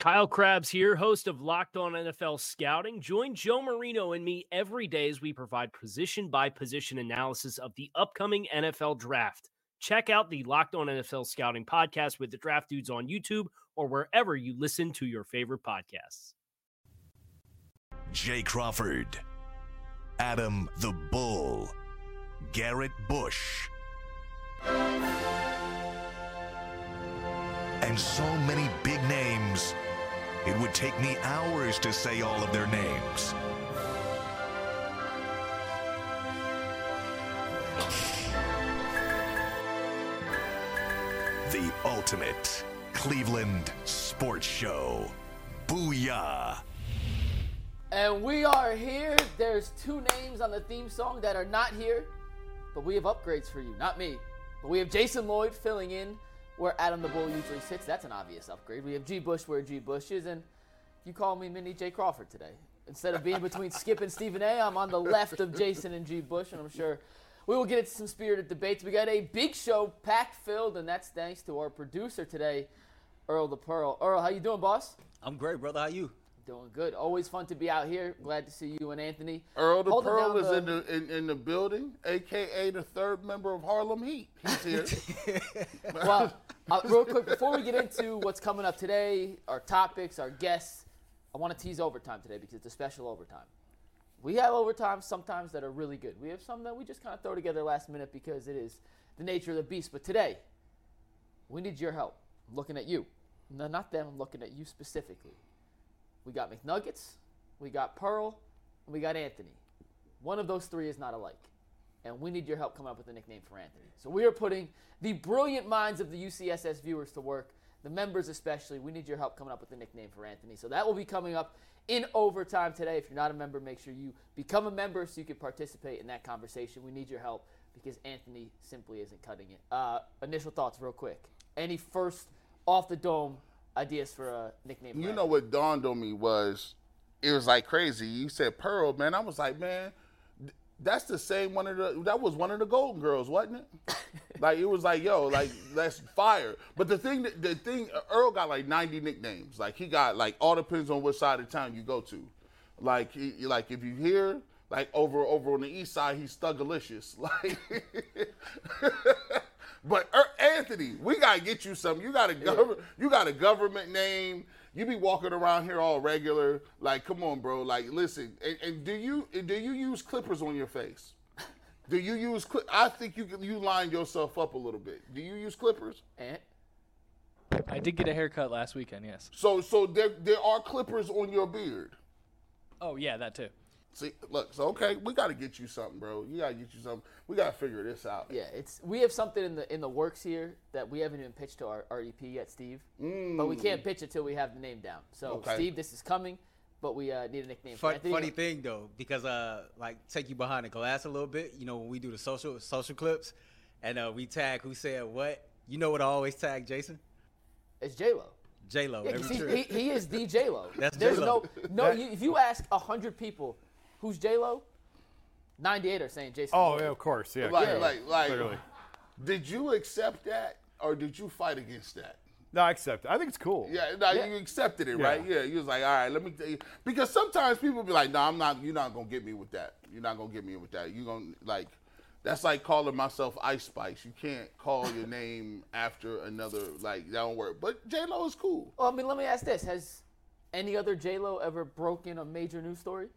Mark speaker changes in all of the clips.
Speaker 1: Kyle Crabbs here, host of Locked On NFL Scouting. Join Joe Marino and me every day as we provide position by position analysis of the upcoming NFL draft. Check out the Locked On NFL Scouting podcast with the draft dudes on YouTube or wherever you listen to your favorite podcasts.
Speaker 2: Jay Crawford, Adam the Bull, Garrett Bush, and so many big names. It would take me hours to say all of their names. The ultimate Cleveland sports show. Booyah!
Speaker 3: And we are here. There's two names on the theme song that are not here, but we have upgrades for you. Not me, but we have Jason Lloyd filling in where Adam the Bull usually sits. That's an obvious upgrade. We have G. Bush where G. Bush is, and you call me Mini J. Crawford today. Instead of being between Skip and Stephen A., I'm on the left of Jason and G. Bush, and I'm sure we will get into some spirited debates. We got a big show, packed filled, and that's thanks to our producer today, Earl the Pearl. Earl, how you doing, boss?
Speaker 4: I'm great, brother. How you?
Speaker 3: Doing good. Always fun to be out here. Glad to see you and Anthony.
Speaker 5: Earl the
Speaker 3: Holding
Speaker 5: Pearl
Speaker 3: down
Speaker 5: is in the in, in the building, aka the third member of Harlem Heat. He's here.
Speaker 3: Well, uh, real quick, before we get into what's coming up today, our topics, our guests, I want to tease overtime today because it's a special overtime. We have overtime sometimes that are really good. We have some that we just kind of throw together last minute because it is the nature of the beast. But today, we need your help. I'm looking at you. No, not them. I'm looking at you specifically. We got McNuggets, we got Pearl, and we got Anthony. One of those three is not alike. And we need your help coming up with a nickname for Anthony. So we are putting the brilliant minds of the UCSS viewers to work, the members especially. We need your help coming up with a nickname for Anthony. So that will be coming up in overtime today. If you're not a member, make sure you become a member so you can participate in that conversation. We need your help because Anthony simply isn't cutting it. Uh, initial thoughts, real quick. Any first off the dome ideas for a nickname? For
Speaker 5: you
Speaker 3: Anthony?
Speaker 5: know what dawned on me was, it was like crazy. You said Pearl, man. I was like, man, that's the same one of the. That was one of the Golden Girls, wasn't it? like it was like, yo, like that's fire. But the thing, that, the thing, Earl got like ninety nicknames. Like he got like all depends on what side of town you go to. Like he, like if you hear. Like over over on the east side, he's Thuggalicious. Like, but Er- Anthony, we gotta get you some. You got a gov- you got a government name. You be walking around here all regular. Like, come on, bro. Like, listen. And, and do you do you use clippers on your face? Do you use? Cli- I think you you line yourself up a little bit. Do you use clippers?
Speaker 6: I did get a haircut last weekend, yes.
Speaker 5: So so there there are clippers on your beard.
Speaker 6: Oh, yeah, that too.
Speaker 5: See, look. So okay, we got to get you something, bro. You got to get you something. We got to figure this out.
Speaker 3: Yeah, it's we have something in the in the works here that we haven't even pitched to our, our EP yet, Steve. But we can't pitch it till we have the name down. So
Speaker 5: Mm. Okay.
Speaker 3: Steve, this is coming, but we uh, need a nickname
Speaker 4: Fun,
Speaker 3: Anthony.
Speaker 4: funny thing though, because uh, like take you behind the glass a little bit. You know when we do the social social clips, and uh, we tag who said what. You know what I always tag Jason?
Speaker 3: It's J Lo.
Speaker 4: J Lo.
Speaker 3: Yeah, 'cause
Speaker 4: every
Speaker 3: he, he, he is the J Lo.
Speaker 4: That's
Speaker 3: There's
Speaker 4: J-Lo.
Speaker 3: no no. You, if you ask hundred people, who's J Lo? Ninety eight are saying Jason.
Speaker 7: Oh,
Speaker 3: Lloyd.
Speaker 7: yeah, of course. Yeah.
Speaker 5: Like
Speaker 7: clearly.
Speaker 5: like like.
Speaker 7: Clearly.
Speaker 5: Did you accept that, or did you fight against that?
Speaker 7: No, I accept it. I think it's cool.
Speaker 5: Yeah, no,
Speaker 3: Yeah.
Speaker 5: you accepted it,
Speaker 7: Yeah.
Speaker 5: right? Yeah, you was like, all right, let me tell you, because sometimes people be like, no, I'm not. You're not gonna get me with that. You're not gonna get me with that. You're gonna like, that's like calling myself Ice Spice. You can't call your name after another. Like that don't work. But J Lo is cool.
Speaker 3: Well, I mean, let me ask this: Has any other J Lo ever broken a major news story?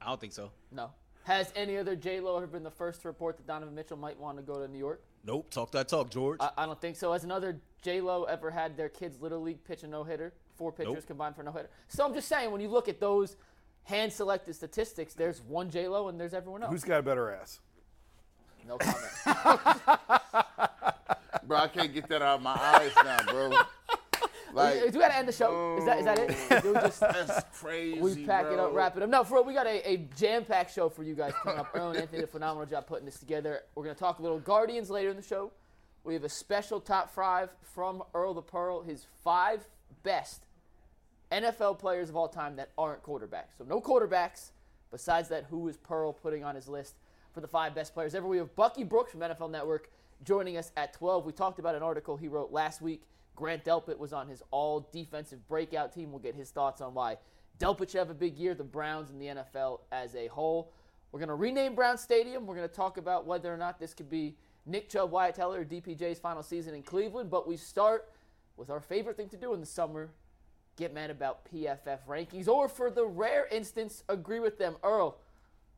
Speaker 4: I don't think so.
Speaker 3: No. Has any other J Lo ever been the first to report that Donovan Mitchell might want to go to New York?
Speaker 4: Nope. Talk that talk, George.
Speaker 3: I, I don't think so. Has another J Lo ever had their kids little league pitch a no hitter? Four pitchers
Speaker 4: Nope.
Speaker 3: combined for no hitter. So I'm just saying, when you look at those hand selected statistics, there's one J Lo and there's everyone else.
Speaker 7: Who's got a better ass?
Speaker 3: No comment.
Speaker 5: bro, I can't get that out of my eyes now, bro. Like,
Speaker 3: we gotta end the show. Is that is that it? We just
Speaker 5: that's crazy.
Speaker 3: we pack it up, wrap it up. No, for real, we got a, a jam-packed show for you guys coming up. Earl and Anthony did a phenomenal job putting this together. We're gonna talk a little Guardians later in the show. We have a special top five from Earl the Pearl, his five best NFL players of all time that aren't quarterbacks. So no quarterbacks. Besides that, who is Pearl putting on his list for the five best players ever? We have Bucky Brooks from NFL Network joining us at 12. We talked about an article he wrote last week. Grant Delpit was on his all defensive breakout team. We'll get his thoughts on why Delpit should have a big year, the Browns and the NFL as a whole. We're going to rename Brown Stadium. We're going to talk about whether or not this could be Nick Chubb, Wyatt Teller, or DPJ's final season in Cleveland. But we start with our favorite thing to do in the summer get mad about PFF rankings, or for the rare instance, agree with them. Earl,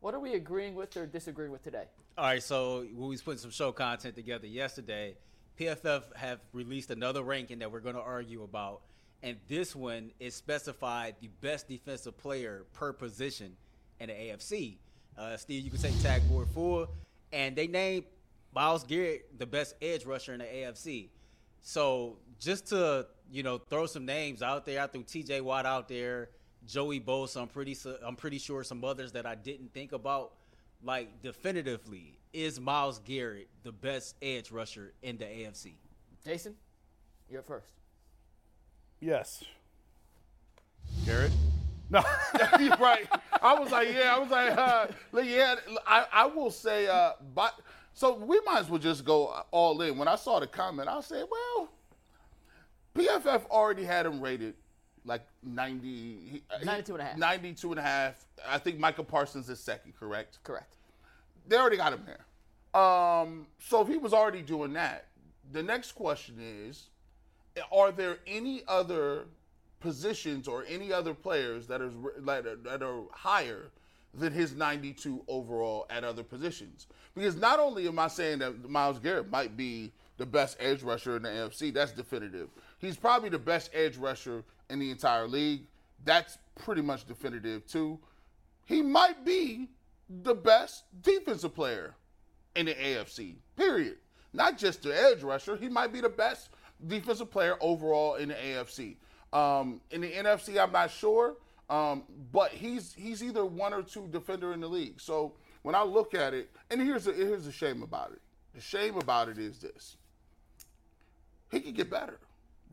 Speaker 3: what are we agreeing with or disagreeing with today?
Speaker 4: All right, so we was putting some show content together yesterday. PFF have released another ranking that we're going to argue about, and this one is specified the best defensive player per position in the AFC. Uh, Steve, you can take tag board four, and they named Myles Garrett the best edge rusher in the AFC. So just to you know throw some names out there, I threw T.J. Watt out there, Joey Bosa. I'm pretty I'm pretty sure some others that I didn't think about. Like definitively, is Myles Garrett the best edge rusher in the AFC?
Speaker 3: Jason, you're up first.
Speaker 7: Yes.
Speaker 5: Garrett? No, right. I was like, yeah, I was like, uh, yeah, I, I will say, uh, but so we might as well just go all in. When I saw the comment, I said, well, PFF already had him rated like 90, he- he-
Speaker 3: 92 and a half.
Speaker 5: 92 and a half. I think Michael Parsons is second, correct?
Speaker 3: Correct.
Speaker 5: They already got him there. Um, so if he was already doing that, the next question is: Are there any other positions or any other players that is that are, that are higher than his 92 overall at other positions? Because not only am I saying that Myles Garrett might be the best edge rusher in the AFC, that's definitive. He's probably the best edge rusher in the entire league. That's pretty much definitive too. He might be the best defensive player in the AFC. Period. Not just the edge rusher. He might be the best defensive player overall in the AFC. Um, in the NFC, I'm not sure, um, but he's he's either one or two defender in the league. So when I look at it, and here's a, here's a shame about it. The shame about it is this: he could get better.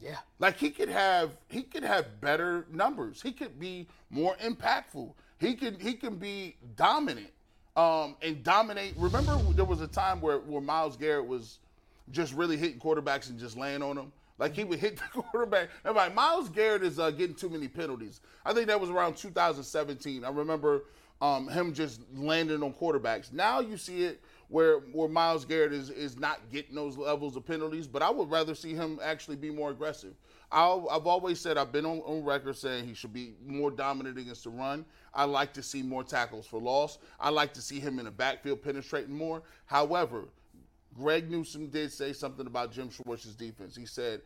Speaker 3: Yeah.
Speaker 5: Like he could have he could have better numbers. He could be more impactful. He can he can be dominant. Um and dominate. Remember there was a time where, where Myles Garrett was just really hitting quarterbacks and just laying on them. Like he would hit the quarterback. Like Myles Garrett is uh, getting too many penalties. I think that was around 2017. I remember um, him just landing on quarterbacks. Now you see it where where Myles Garrett is is not getting those levels of penalties. But I would rather see him actually be more aggressive. I'll, I've always said I've been on, on record saying he should be more dominant against the run. I like to see more tackles for loss. I like to see him in the backfield penetrating more. However, Greg Newsome did say something about Jim Schwartz's defense. He said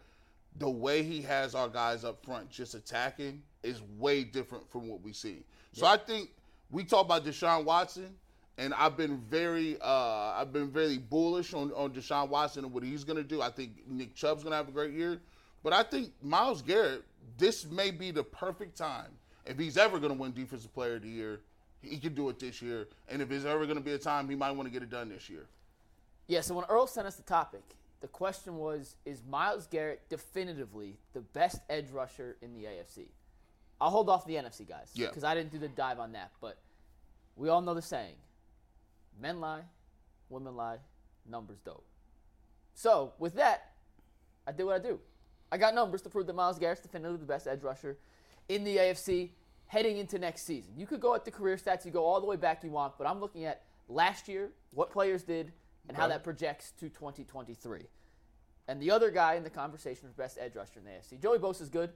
Speaker 5: the way he has our guys up front just attacking is way different from what we see. So I think we talk about Deshaun Watson, and I've been very, uh, I've been very bullish on, on Deshaun Watson and what he's going to do. I think Nick Chubb's going to have a great year, but I think Myles Garrett, this may be the perfect time if he's ever going to win Defensive Player of the Year. He could do it this year, and if there's ever going to be a time, he might want to get it done this year.
Speaker 3: Yeah, so when Earl sent us the topic, the question was Is Myles Garrett definitively the best edge rusher in the AFC? I'll hold off the NFC guys
Speaker 5: Yeah.
Speaker 3: because I didn't do the dive on that, but we all know the saying men lie, women lie, numbers don't. So, with that, I did what I do. I got numbers to prove that Myles Garrett's definitively the best edge rusher in the AFC heading into next season. You could go at the career stats, you go all the way back you want, but I'm looking at last year, what players did, and how that projects to 2023. And the other guy in the conversation for best edge rusher in the AFC, Joey Bosa is good,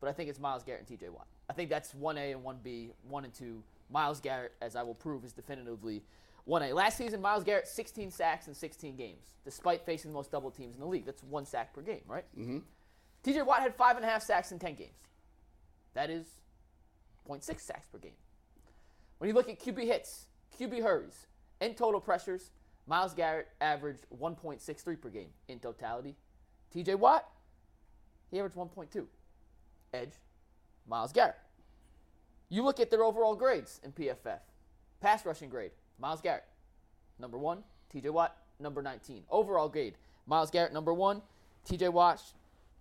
Speaker 3: but I think it's Myles Garrett and TJ Watt. I think that's 1A and 1B, 1 and 2. Myles Garrett, as I will prove, is definitively 1A. Last season, Myles Garrett, 16 sacks in 16 games, despite facing the most double teams in the league. That's one sack per game, right? Mm-hmm. TJ Watt had five and a half sacks in 10 games. That is 0.6 sacks per game. When you look at QB hits, QB hurries, and total pressures, Myles Garrett averaged 1.63 per game in totality. TJ Watt, he averaged 1.2. Edge, Myles Garrett. You look at their overall grades in PFF. Pass rushing grade, Myles Garrett, number one. TJ Watt, number 19. Overall grade, Myles Garrett, number one. TJ Watt,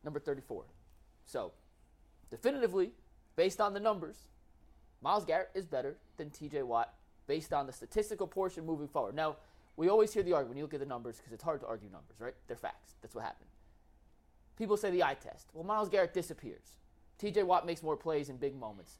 Speaker 3: number 34. So, definitively, based on the numbers, Myles Garrett is better than TJ Watt based on the statistical portion moving forward. Now, we always hear the argument when you look at the numbers because it's hard to argue numbers, right? They're facts. That's what happened. People say the eye test. Well, Myles Garrett disappears. TJ Watt makes more plays in big moments.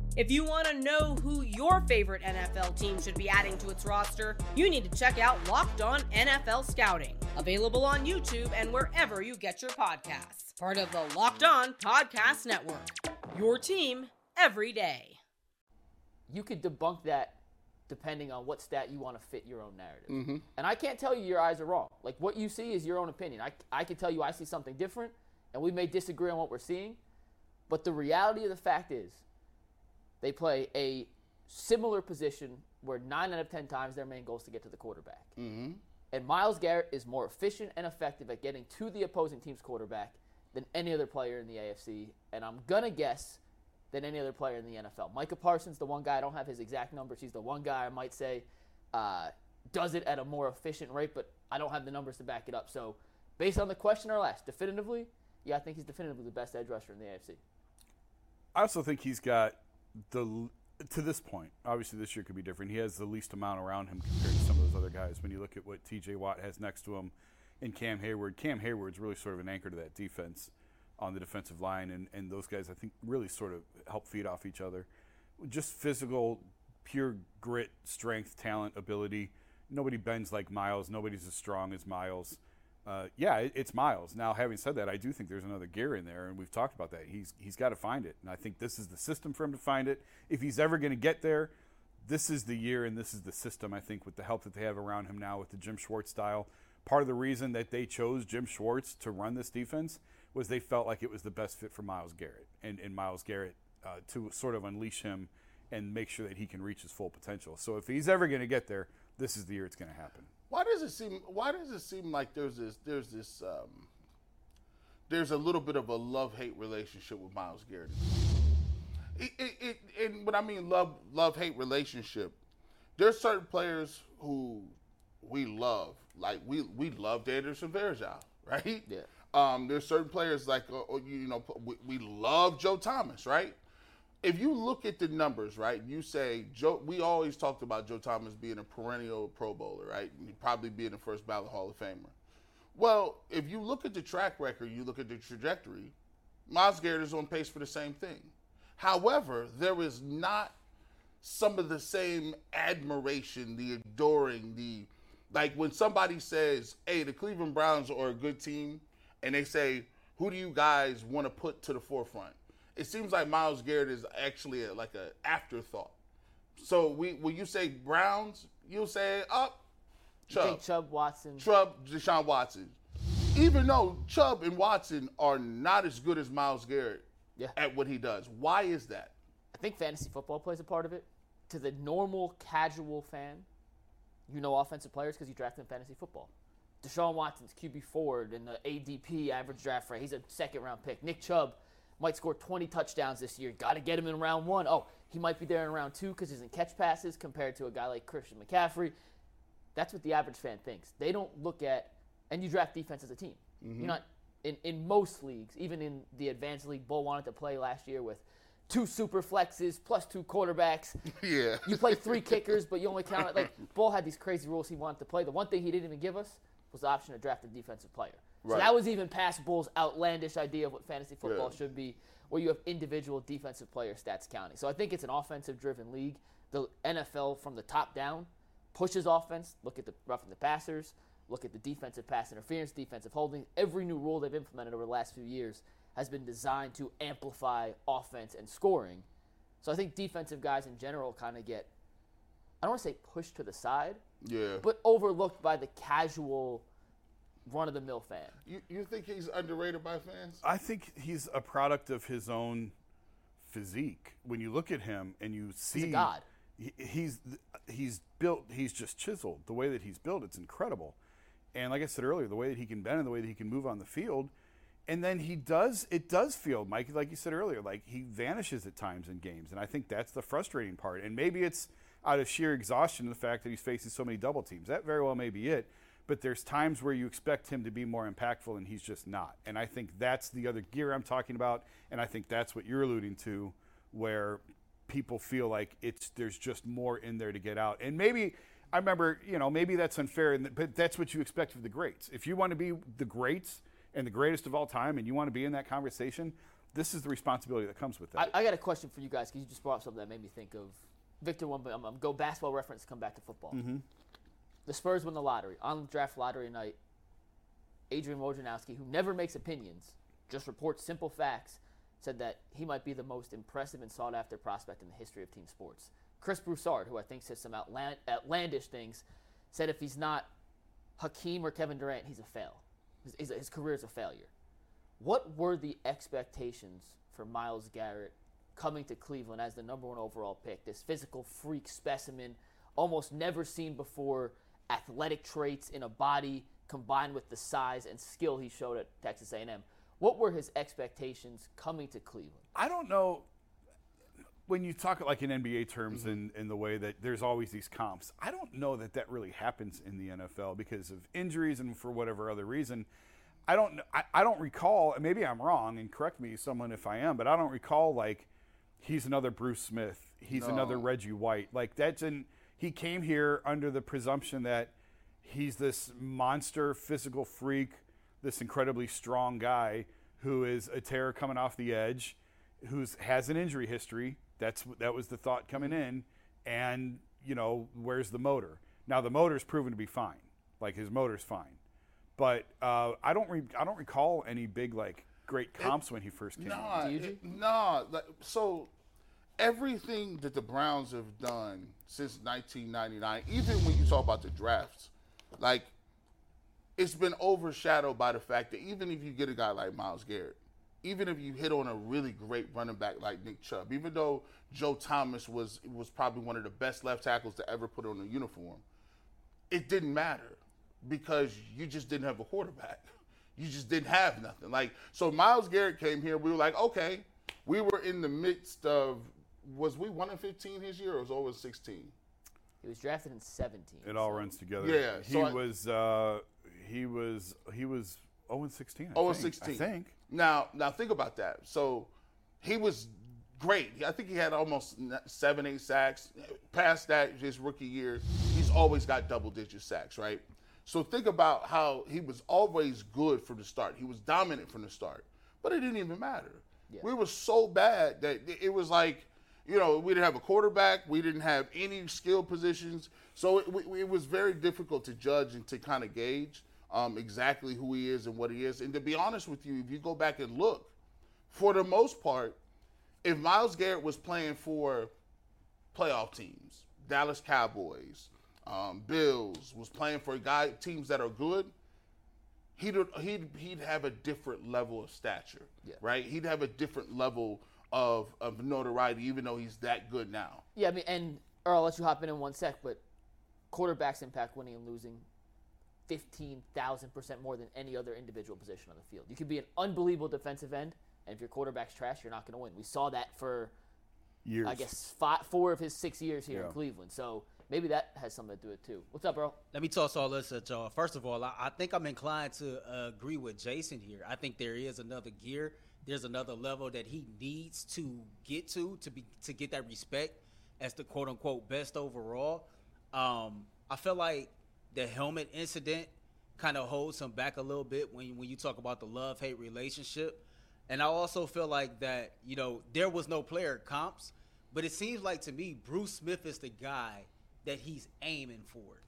Speaker 8: If you want to know who your favorite NFL team should be adding to its roster, you need to check out Locked On NFL Scouting, available on YouTube and wherever you get your podcasts. Part of the Locked On Podcast Network. Your team every day.
Speaker 3: You could debunk that depending on what stat you want to fit your own narrative. Mm-hmm. And I can't tell you your eyes are wrong. Like what you see is your own opinion. I, I can tell you I see something different, and we may disagree on what we're seeing. But the reality of the fact is, they play a similar position where nine out of ten times their main goal is to get to the quarterback.
Speaker 5: Mm-hmm.
Speaker 3: And Myles Garrett is more efficient and effective at getting to the opposing team's quarterback than any other player in the AFC. And I'm going to guess than any other player in the NFL. Micah Parsons, the one guy, I don't have his exact numbers. He's the one guy I might say uh, does it at a more efficient rate, but I don't have the numbers to back it up. So, based on the question or last, definitively, yeah, I think he's definitively the best edge rusher in the AFC.
Speaker 7: I also think he's got the to this point. Obviously, this year could be different. He has the least amount around him compared to some of those other guys. When you look at what T.J. Watt has next to him, and Cam Hayward, Cam Hayward's really sort of an anchor to that defense on the defensive line, and and those guys I think really sort of help feed off each other. Just physical, pure grit, strength, talent, ability. Nobody bends like Myles. Nobody's as strong as Myles. Uh, yeah, it, it's Myles. Now, having said that, I do think there's another gear in there, and we've talked about that. He's he's got to find it, and I think this is the system for him to find it. If he's ever going to get there, this is the year, and this is the system. I think with the help that they have around him now, with the Jim Schwartz style. Part of the reason that they chose Jim Schwartz to run this defense was they felt like it was the best fit for Myles Garrett, and and Myles Garrett uh, to sort of unleash him and make sure that he can reach his full potential. So if he's ever going to get there, this is the year it's going to happen.
Speaker 5: Why does it seem? Why does it seem like there's this? There's this. Um, there's a little bit of a love hate relationship with Myles Garrett. It, it, it, and when I mean love love hate relationship, there's certain players who we love. Like we we loved Anderson Varejao, right?
Speaker 3: Yeah.
Speaker 5: Um, there's certain players like uh, you know we, we love Joe Thomas, right? If you look at the numbers, right, you say Joe. We always talked about Joe Thomas being a perennial Pro Bowler, right? He'd probably being the first ballot Hall of Famer. Well, if you look at the track record, you look at the trajectory. Myles Garrett is on pace for the same thing. However, there is not some of the same admiration, the adoring, the like when somebody says, "Hey, the Cleveland Browns are a good team," and they say, "Who do you guys want to put to the forefront?" It seems like Myles Garrett is actually a, like an afterthought. So we when you say Browns, you'll say up
Speaker 3: You
Speaker 5: Chubb,
Speaker 3: think Chubb, Watson?
Speaker 5: Chubb, Deshaun Watson. Even though Chubb and Watson are not as good as Myles Garrett
Speaker 3: Yeah.
Speaker 5: at what he does, why is that?
Speaker 3: I think fantasy football plays a part of it. To the normal casual fan, you know offensive players because you draft them in fantasy football. Deshaun Watson's QB forward and the ADP average draft rate. He's a second round pick. Nick Chubb might score 20 touchdowns this year. Got to get him in round one. Oh, he might be there in round two because he's in catch passes compared to a guy like Christian McCaffrey. That's what the average fan thinks. They don't look at, and you draft defense as a team. Mm-hmm. You're not in, in most leagues, even in the advanced league. Bull wanted to play last year with two super flexes plus two quarterbacks.
Speaker 5: Yeah.
Speaker 3: You play three kickers, but you only count it. Like Bull had these crazy rules he wanted to play. The one thing he didn't even give us was the option to draft a defensive player. So that was even past Bull's outlandish idea of what fantasy football
Speaker 5: Yeah.
Speaker 3: should be, where you have individual defensive player stats counting. So I think it's an offensive-driven league. The NFL from the top down pushes offense. Look at the roughing the passers. Look at the defensive pass interference, defensive holding. Every new rule they've implemented over the last few years has been designed to amplify offense and scoring. So I think defensive guys in general kind of get, I don't want to say pushed to the side,
Speaker 5: Yeah.
Speaker 3: but overlooked by the casual run of the mill fan.
Speaker 5: you, you think he's underrated by fans?
Speaker 7: I think he's a product of his own physique. When you look at him and you see
Speaker 3: god.
Speaker 7: he- he's he's built he's just chiseled. The way that he's built, it's incredible. And like I said earlier, the way that he can bend and the way that he can move on the field, and then he does it does feel, Mike, like you said earlier, like he vanishes at times in games, and I think that's the frustrating part. And maybe it's out of sheer exhaustion the fact that he's facing so many double teams. That very well may be it. But there's times where you expect him to be more impactful, and he's just not. And I think that's the other gear I'm talking about, and I think that's what you're alluding to, where people feel like it's there's just more in there to get out. And maybe I remember, you know, maybe that's unfair, and but that's what you expect of the greats. If you want to be the greats and the greatest of all time, and you want to be in that conversation, this is the responsibility that comes with that.
Speaker 3: I, I got a question for you guys because you just brought up something that made me think of Victor. One, I'm go basketball reference. Come back to football.
Speaker 7: Mm-hmm.
Speaker 3: The Spurs win the lottery on draft lottery night. Adrian Wojnarowski, who never makes opinions, just reports simple facts, said that he might be the most impressive and sought after prospect in the history of team sports. Chris Broussard, who I think says some outland, outlandish things, said if he's not Hakeem or Kevin Durant, he's a fail. His, his, his career is a failure. What were the expectations for Myles Garrett coming to Cleveland as the number one overall pick? This physical freak specimen, almost never seen before, athletic traits in a body combined with the size and skill he showed at Texas A&M. What were his expectations coming to Cleveland?
Speaker 7: I don't know when you talk like in NBA terms mm-hmm. in, in the way that there's always these comps. I don't know that that really happens in the NFL because of injuries and for whatever other reason. I don't I, I don't recall. Maybe I'm wrong, and correct me, someone if I am. But I don't recall like he's another Bruce Smith. He's another Reggie White. Like that's in. He came here under the presumption that he's this monster physical freak, this incredibly strong guy who is a terror coming off the edge, who's has an injury history. That's that was the thought coming in, and you know where's the motor? Now the motor's proven to be fine. Like his motor's fine, but uh, I don't re- I don't recall any big like great comps when he first came.
Speaker 5: Nah,
Speaker 3: Do
Speaker 5: it- nah. Like, so everything that the Browns have done since 1999, even when you talk about the drafts, like it's been overshadowed by the fact that even if you get a guy like Myles Garrett, even if you hit on a really great running back like Nick Chubb, even though Joe Thomas was was probably one of the best left tackles to ever put on a uniform, it didn't matter because you just didn't have a quarterback. You just didn't have nothing. Like so, Myles Garrett came here. We were like, okay, we were in the midst of. Was we one and fifteen his year, or was over sixteen?
Speaker 3: He was drafted in 17.
Speaker 7: It all runs together.
Speaker 5: Yeah,
Speaker 7: he
Speaker 5: so I-
Speaker 7: was uh, he was he was 0 and 16. I
Speaker 5: Oh, and 16.
Speaker 7: I think.
Speaker 5: Now, now think about that. So, he was great. I think he had almost seven, eight sacks. Past that, his rookie year, he's always got double-digit sacks, right? So think about how he was always good from the start. He was dominant from the start, but it didn't even matter. We were so bad that it- it was like, you know, we didn't have a quarterback. We didn't have any skill positions. So it, we- it was very difficult to judge and to kind of gauge um, exactly who he is and what he is. And to be honest with you, if you go back and look, for the most part, if Myles Garrett was playing for playoff teams, Dallas Cowboys, um, Bills, was playing for guy teams that are good, he'd he'd he'd have a different level of stature,
Speaker 3: Yeah.
Speaker 5: right? He'd have a different level of of notoriety, even though he's that good now.
Speaker 3: Yeah, I mean, and Earl, I'll let you hop in in one sec, but quarterbacks impact winning and losing 15,000% more than any other individual position on the field. You could be an unbelievable defensive end, and if your quarterback's trash, you're not going to win. We saw that for,
Speaker 7: Years.
Speaker 3: I guess, five, four of his six years here
Speaker 7: Yeah.
Speaker 3: in Cleveland. So maybe that has something to do with it, too. What's up, Earl?
Speaker 4: Let me toss all this at y'all. First of all, I, I think I'm inclined to uh, agree with Jason here. I think there is another gear. There's another level that he needs to get to to be to get that respect as the quote unquote best overall. Um, I feel like the helmet incident kind of holds him back a little bit when when you talk about the love hate relationship. And I also feel like that you know there was no player comps, but it seems like to me Bruce Smith is the guy that he's aiming for.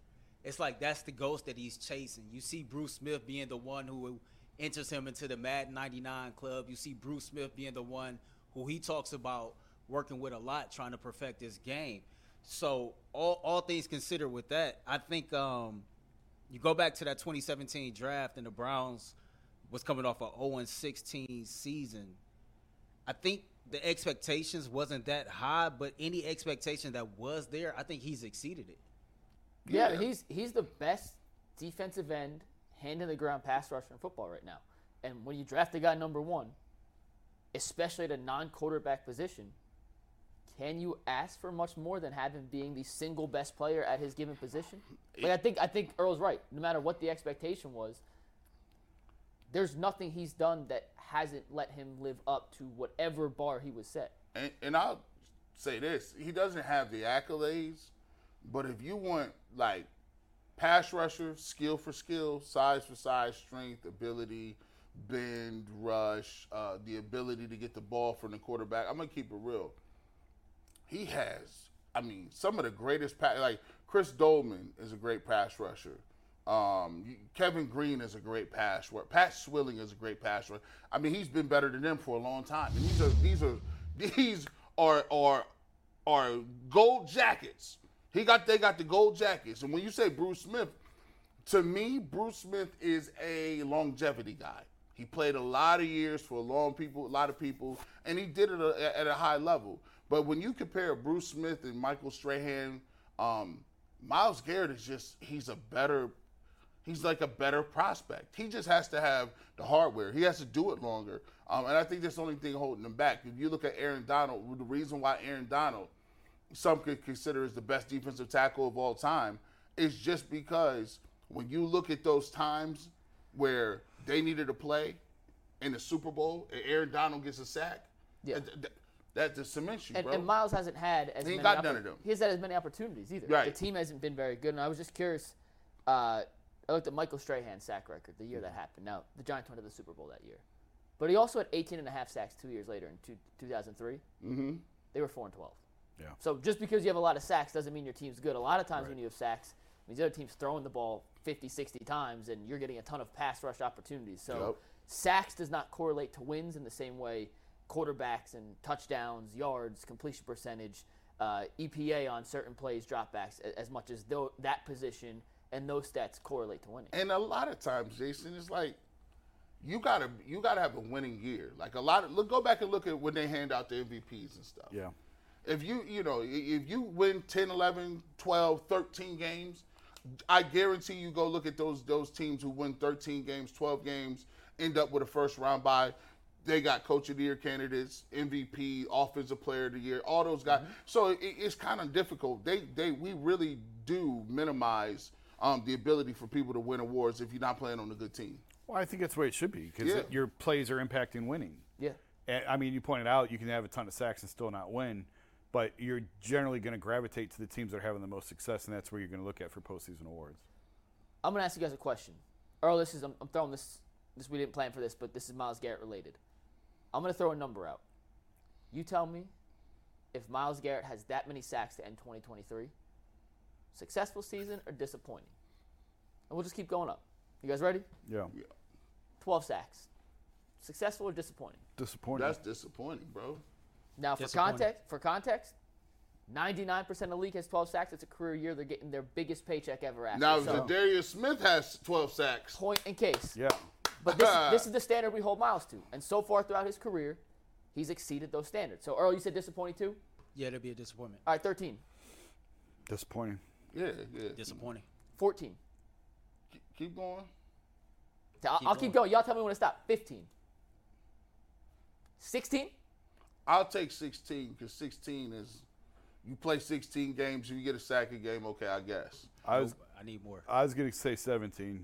Speaker 4: It's like that's the ghost that he's chasing. You see Bruce Smith being the one who enters him into the Mad 99 club. You see Bruce Smith being the one who he talks about working with a lot, trying to perfect his game. So all, all things considered with that, I think um, you go back to that 2017 draft and the Browns was coming off a 0-16 season. I think the expectations wasn't that high, but any expectation that was there, I think he's exceeded it.
Speaker 3: Yeah, I mean, he's he's the best defensive end, hand in the ground pass rusher in football right now. And when you draft a guy number one, especially at a non-quarterback position, can you ask for much more than have him being the single best player at his given position? Like I think I think Earl's right. No matter what the expectation was, there's nothing he's done that hasn't let him live up to whatever bar he was set.
Speaker 5: And, and I'll say this: he doesn't have the accolades, but if you want like pass rusher, skill for skill, size for size, strength, ability, bend, rush, uh, the ability to get the ball from the quarterback, I'm gonna keep it real. He has, I mean, some of the greatest pass. Like Chris Doleman is a great pass rusher. Um, Kevin Greene is a great pass rusher. Pat Swilling is a great pass rusher. I mean, he's been better than them for a long time. And these are these are these are are are gold jackets. He got they got the gold jackets. And when you say Bruce Smith, to me, Bruce Smith is a longevity guy. He played a lot of years for a long people, a lot of people, and he did it a- at a high level. But when you compare Bruce Smith and Michael Strahan, um, Myles Garrett is just he's a better he's like a better prospect. He just has to have the hardware. He has to do it longer. Um, and I think that's the only thing holding him back. If you look at Aaron Donald, the reason why Aaron Donald, some could consider as the best defensive tackle of all time, is just because when you look at those times where they needed to play in the Super Bowl and Aaron Donald gets a sack,
Speaker 3: Yeah.
Speaker 5: that, that, that just cements you,
Speaker 3: And,
Speaker 5: bro.
Speaker 3: and Myles hasn't had as
Speaker 5: He ain't
Speaker 3: many
Speaker 5: got none of them.
Speaker 3: He hasn't had as many opportunities either.
Speaker 5: Right.
Speaker 3: The team hasn't been very good. And I was just curious. Uh, I looked at Michael Strahan's sack record the year that happened. Now the Giants went to the Super Bowl that year, but he also had 18 and a half sacks two years later in two, 2003.
Speaker 5: mm-hmm.
Speaker 3: They were four and 12.
Speaker 7: Yeah.
Speaker 3: So just because you have a lot of sacks doesn't mean your team's good. A lot of times when you have sacks, it means the other team's throwing the ball 50, 60 times, and you're getting a ton of pass rush opportunities. So
Speaker 5: Yep.
Speaker 3: sacks does not correlate to wins in the same way quarterbacks and touchdowns, yards, completion percentage, uh, EPA on certain plays, dropbacks, a- as much as though that position and those stats correlate to winning.
Speaker 5: And a lot of times, Jason, it's like you gotta you gotta have a winning year. Like a lot of look, go back and look at when they hand out the MVPs and stuff.
Speaker 7: Yeah.
Speaker 5: If you you know if you win 10, 11, 12, 13 games, I guarantee you go look at those those teams who win 13 games, 12 games, end up with a first round bye. They got coach of the year candidates, MVP, offensive player of the year, all those guys. So it, it's kind of difficult. They they we really do minimize um, the ability for people to win awards if you're not playing on a good team.
Speaker 7: Well, I think that's the way it should be because
Speaker 5: Yeah.
Speaker 7: your plays are impacting winning.
Speaker 3: Yeah.
Speaker 7: And, I mean, you pointed out you can have a ton of sacks and still not win, but you're generally going to gravitate to the teams that are having the most success, and that's where you're going to look at for postseason awards.
Speaker 3: I'm gonna ask you guys a question. Earl, this is I'm, I'm throwing this. This we didn't plan for this, but this is Myles Garrett related. I'm gonna throw a number out. You tell me if Myles Garrett has that many sacks to end 2023. Successful season or disappointing? And we'll just keep going up. You guys ready?
Speaker 7: Yeah.
Speaker 3: 12 sacks. Successful or disappointing?
Speaker 7: Disappointing.
Speaker 5: That's disappointing, bro.
Speaker 3: Now, for
Speaker 4: Disappointing.
Speaker 3: context, for context, 99% of the league has 12 sacks. It's a career year. They're getting their biggest paycheck ever after.
Speaker 5: Now,
Speaker 3: so,
Speaker 5: Darius Smith has 12 sacks.
Speaker 3: point in case.
Speaker 7: yeah.
Speaker 3: But this, this is the standard we hold Myles to. And so far throughout his career, he's exceeded those standards. So, Earl, you said disappointing too?
Speaker 4: Yeah, that'd be a disappointment.
Speaker 3: All right, 13.
Speaker 7: Disappointing.
Speaker 5: Yeah, yeah.
Speaker 4: Disappointing.
Speaker 3: 14.
Speaker 5: Keep going.
Speaker 3: I'll,
Speaker 4: Keep
Speaker 3: I'll keep going. Y'all tell me when to stop. 15. 16?
Speaker 5: I'll take 16 because 16 is you play 16 games, you get a sack a game. Okay, I guess.
Speaker 7: I was
Speaker 4: I need more.
Speaker 7: I was going to say 17.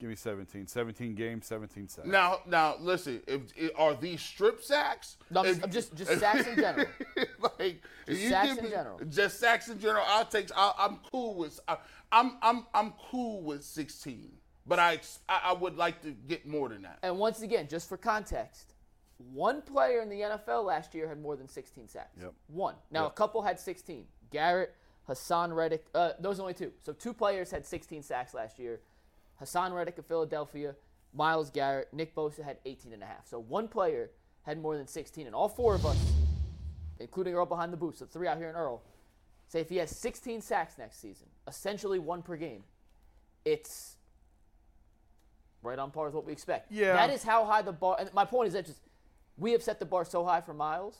Speaker 7: Give me 17. 17 games, 17 sacks.
Speaker 5: Now, now, listen. If, if are these strip sacks?
Speaker 3: No,
Speaker 5: If-
Speaker 3: just- just- just sacks in general.
Speaker 5: like
Speaker 3: Just
Speaker 5: you
Speaker 3: sacks
Speaker 5: give
Speaker 3: in general.
Speaker 5: Just sacks in general. I'll take. I, I'm cool with. I, I'm I'm I'm cool with 16. But I, I I would like to get more than that.
Speaker 3: And once again, just for context, one player in the NFL last year had more than 16 sacks.
Speaker 7: Yep.
Speaker 3: One. Now, a couple had 16. Garrett, Haason Reddick. Uh, those are only two. So two players had 16 sacks last year. Haason Reddick of Philadelphia, Myles Garrett, Nick Bosa had 18 and a half. So one player had more than 16, and all four of us, including Earl behind the booth, so three out here in Earl, say if he has 16 sacks next season, essentially one per game, it's right on par with what we expect.
Speaker 7: Yeah.
Speaker 3: That is how high the bar. And my point is that just we have set the bar so high for Myles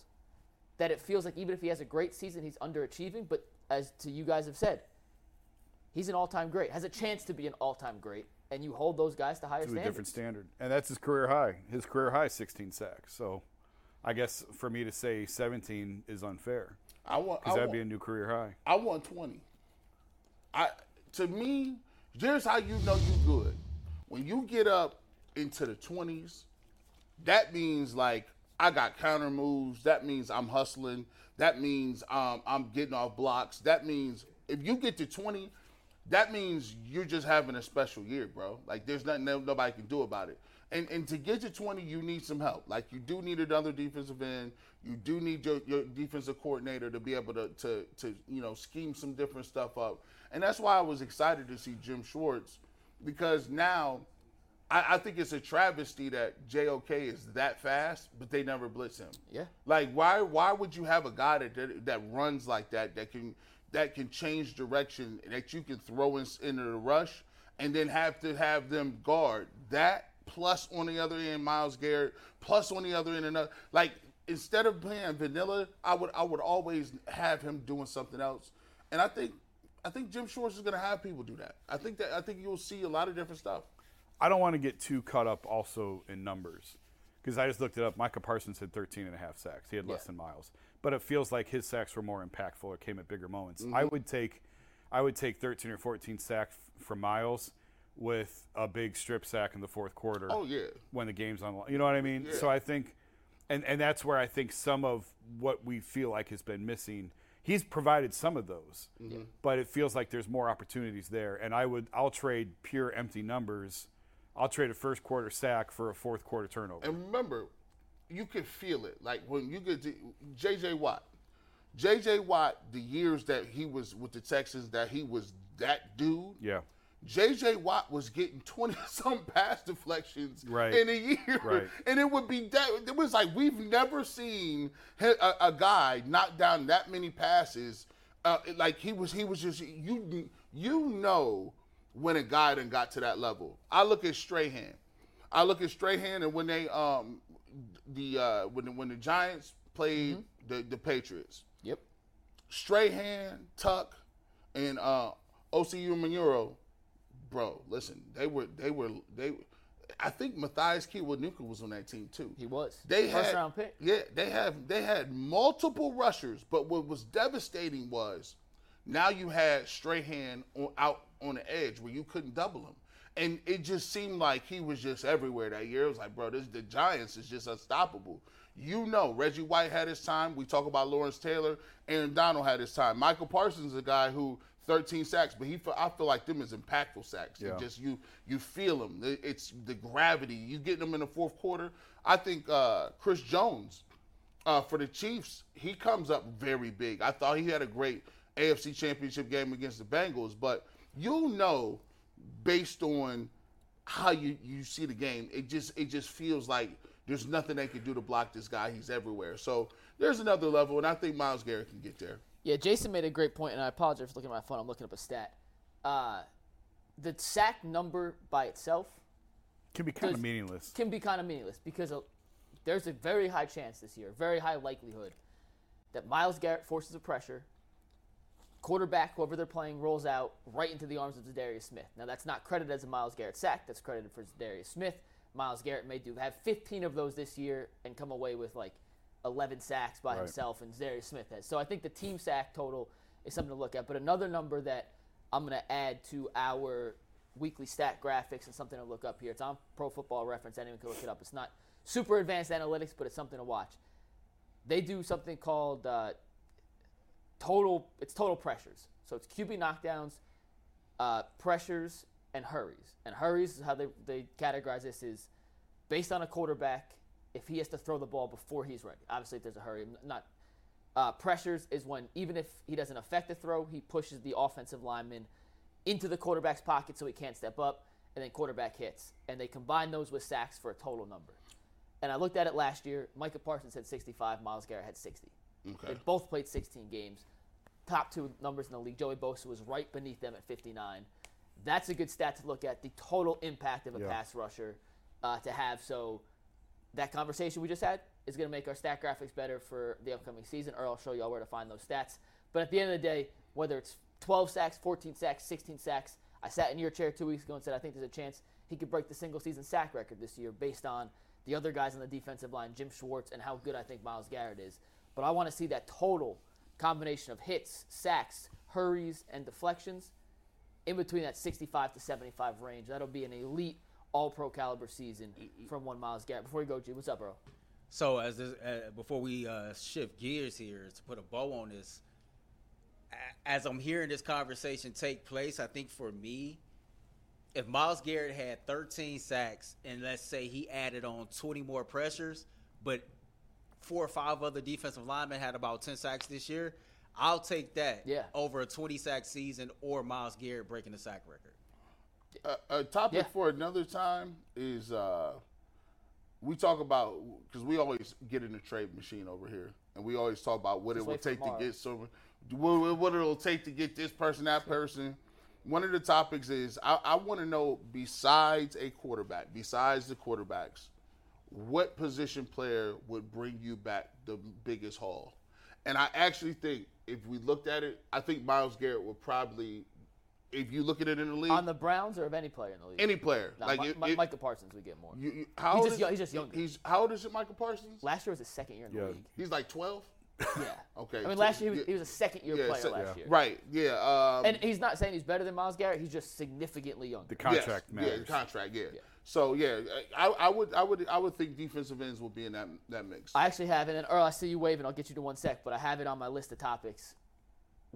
Speaker 3: that it feels like even if he has a great season, he's underachieving. But as to you guys have said, he's an all-time great. Has a chance to be an all-time great, and you hold those guys to higher
Speaker 7: to a
Speaker 3: standards.
Speaker 7: different standard, and that's his career high. His career high, is 16 sacks. So, I guess for me to say 17 is unfair
Speaker 5: I want.
Speaker 7: Because that'd
Speaker 5: want,
Speaker 7: be a new career high.
Speaker 5: I want 20. I to me, here's how you know you're good. When you get up into the 20s, that means like I got counter moves. That means I'm hustling. That means um, I'm getting off blocks. That means if you get to 20, that means you're just having a special year, bro. Like there's nothing nobody can do about it. And and to get to 20, you need some help. Like you do need another defensive end. You do need your, your defensive coordinator to be able to, to to you know scheme some different stuff up. And that's why I was excited to see Jim Schwartz because now I, I think it's a travesty that JOK is that fast, but they never blitz him.
Speaker 3: Yeah.
Speaker 5: Like why why would you have a guy that that, that runs like that that can that can change direction that you can throw in, into the rush and then have to have them guard that plus on the other end Myles Garrett plus on the other end another like instead of playing vanilla I would I would always have him doing something else and I think I think Jim Schwartz is going to have people do that. I think that I think you'll see a lot of different stuff.
Speaker 7: I don't want to get too caught up also in numbers because I just looked it up. Micah Parsons had 13 and a half sacks. He had less
Speaker 3: Yeah.
Speaker 7: than Myles, but it feels like his sacks were more impactful or came at bigger moments.
Speaker 5: Mm-hmm.
Speaker 7: I would take, I would take 13 or 14 sacks from Myles with a big strip sack in the fourth quarter.
Speaker 5: Oh, yeah.
Speaker 7: when the game's on. You know what I mean? So I think, and and that's where I think some of what we feel like has been missing. He's provided some of those, but it feels like there's more opportunities there. And I would, I'll trade pure empty numbers. I'll trade a first quarter sack for a fourth quarter turnover.
Speaker 5: And remember, you can feel it. Like when you get to JJ Watt. JJ Watt, the years that he was with the Texans, that he was that dude.
Speaker 7: yeah,
Speaker 5: JJ Watt was getting 20 some pass deflections
Speaker 7: Right.
Speaker 5: in a year.
Speaker 7: Right.
Speaker 5: And it would be that, it was like, we've never seen a, a guy knock down that many passes. Uh, like he was, he was just, you, you know, when a guy done got to that level. I look at Strahan. I look at Strahan and when they, um, the, uh, when, the- when the Giants played the, the Patriots,
Speaker 3: Yep.
Speaker 5: Strahan, Tuck, and uh, Osi Umenyiora, bro, listen, they were they were they. I think Mathias Kiwanuka was on that team too.
Speaker 3: He was.
Speaker 5: They
Speaker 3: First
Speaker 5: had,
Speaker 3: round pick.
Speaker 5: Yeah, they have they had multiple rushers, but what was devastating was now you had Strahan on, out on the edge where you couldn't double him. And it just seemed like he was just everywhere that year. It was like, bro, this the Giants is just unstoppable. You know, Reggie White had his time. We talk about Lawrence Taylor. Aaron Donald had his time. Michael Parsons is a guy who 13 sacks, but he I feel like them is impactful sacks.
Speaker 7: Yeah.
Speaker 5: just you you feel them. It's the gravity. You get them in the fourth quarter. I think uh, Chris Jones uh, for the Chiefs, he comes up very big. I thought he had a great AFC Championship game against the Bengals, but you know, based on how you, you see the game, it just it just feels like there's nothing they can do to block this guy. He's everywhere. So there's another level, and I think Myles Garrett can get there.
Speaker 3: Yeah, Jason made a great point, and I apologize for looking at my phone. I'm looking up a stat. Uh, the sack number by itself
Speaker 7: can be kind of meaningless.
Speaker 3: can be kind of meaningless because uh, there's a very high chance this year, very high likelihood, that Miles Garrett forces a pressure, quarterback, whoever they're playing, rolls out right into the arms of Za'Darius Smith. Now, that's not credited as a Myles Garrett sack. That's credited for Za'Darius Smith. Myles Garrett may do have 15 of those this year and come away with like 11 sacks by
Speaker 7: Right.
Speaker 3: himself, and Za'Darius Smith has. So I think the team sack total is something to look at. But another number that I'm going to add to our weekly stat graphics and something to look up here. It's on Pro Football Reference. Anyone can look it up. It's not super advanced analytics, but it's something to watch. They do something called uh, total. It's total pressures. So it's QB knockdowns, uh, pressures, and hurries. And hurries is how they, they categorize this is based on a quarterback if he has to throw the ball before he's ready. Obviously, if there's a hurry, I'm not. Uh, pressures is when even if he doesn't affect the throw, he pushes the offensive lineman into the quarterback's pocket so he can't step up. and then quarterback hits, and they combine those with sacks for a total number. And I looked at it last year. Micah Parsons had 65. Myles Garrett had 60.
Speaker 5: Okay.
Speaker 3: They both played 16 games. Top two numbers in the league. Joey Bosa was right beneath them at 59. That's a good stat to look at. The total impact of a
Speaker 7: Yeah.
Speaker 3: pass rusher uh, to have. So that conversation we just had is going to make our stat graphics better for the upcoming season, or I'll show y'all where to find those stats. But at the end of the day, whether it's 12 sacks, 14 sacks, 16 sacks, I sat in your chair two weeks ago and said I think there's a chance he could break the single season sack record this year based on the other guys on the defensive line, Jim Schwartz, and how good I think Myles Garrett is. But I want to see that total combination of hits, sacks, hurries, and deflections in between that 65 to 75 range. That'll be an elite all pro caliber season from one Myles Garrett. Before you go, G, what's up, bro?
Speaker 4: So as this, uh, before we uh, shift gears here to put a bow on this, as I'm hearing this conversation take place, I think for me, if Myles Garrett had 13 sacks and let's say he added on 20 more pressures, but four or five other defensive linemen had about 10 sacks this year, I'll take that
Speaker 3: Yeah.
Speaker 4: over a 20 sack season or Myles Garrett breaking the sack record.
Speaker 5: a, a topic
Speaker 3: Yeah.
Speaker 5: for another time is uh, we talk about because we always get in the trade machine over here, and we always talk about what
Speaker 3: Just
Speaker 5: it will
Speaker 3: wait for
Speaker 5: take to get some, what, what it'll take to get this person, that person. One of the topics is I, I want to know besides a quarterback, besides the quarterbacks, what position player would bring you back the biggest haul? And I actually think if we looked at it, I think Myles Garrett would probably, if you look at it in the league,
Speaker 3: On the Browns or of any player in the league?
Speaker 5: any player.
Speaker 3: Nah,
Speaker 5: like
Speaker 3: Mi-
Speaker 5: it-
Speaker 3: Mi-
Speaker 5: it-
Speaker 3: Micah Parsons would get more.
Speaker 5: you, you, how
Speaker 3: He's
Speaker 5: old
Speaker 3: just
Speaker 5: is-
Speaker 3: young- he's just younger.
Speaker 5: He's how old is it, Micah Parsons?
Speaker 3: Last year was his second year in the league.
Speaker 5: He's like twelve.
Speaker 3: Yeah.
Speaker 5: Okay.
Speaker 3: I mean, last year he was,
Speaker 5: yeah,
Speaker 3: he was a second year
Speaker 5: yeah,
Speaker 3: player
Speaker 5: se-
Speaker 3: last
Speaker 7: yeah.
Speaker 3: year.
Speaker 5: Right. Yeah. Um,
Speaker 3: And he's not saying he's better than Myles Garrett. He's just significantly younger.
Speaker 7: The
Speaker 5: yes,
Speaker 7: contract
Speaker 5: Yeah, the contract. Yeah. So yeah, I, I would, I would, I would think defensive ends would be in that that mix.
Speaker 3: I actually have it, and Earl, I see you waving. I'll get you to one sec, but I have it on my list of topics.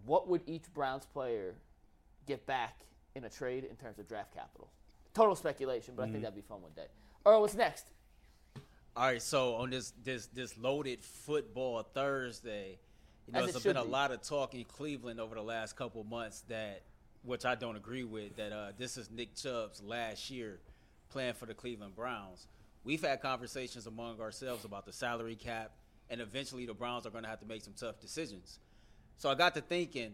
Speaker 3: What would each Browns player get back in a trade in terms of draft capital? Total speculation, but I
Speaker 5: Mm-hmm.
Speaker 3: think that'd be fun one day. Earl, what's next?
Speaker 4: All right, so on this this this loaded football Thursday, you know, there's been a lot of talk in Cleveland over the last couple months that, which I don't agree with, that uh, this is Nick Chubb's last year playing for the Cleveland Browns. We've had conversations among ourselves about the salary cap, and eventually the Browns are going to have to make some tough decisions. So I got to thinking,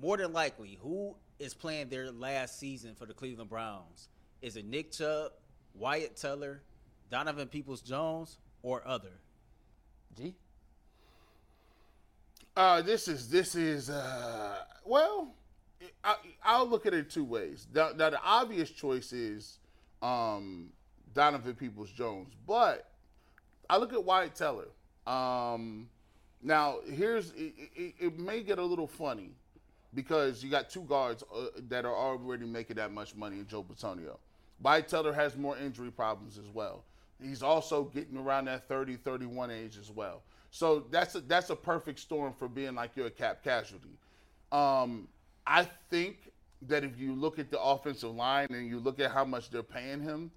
Speaker 4: more than likely, who is playing their last season for the Cleveland Browns? Is it Nick Chubb, Wyatt Teller, Donovan Peoples Jones, or other?
Speaker 3: G.
Speaker 5: Uh, this is this is uh, well, I, I'll look at it two ways. Now, now the obvious choice is um, Donovan Peoples Jones, but I look at Wyatt Teller. Um, now here's it, it, it may get a little funny because you got two guards uh, that are already making that much money in Joe Bitonio. Wyatt Teller has more injury problems as well. He's also getting around that 30, 31 age as well. So that's a, that's a perfect storm for being like you're a cap casualty. Um, I think that if you look at the offensive line and you look at how much they're paying him,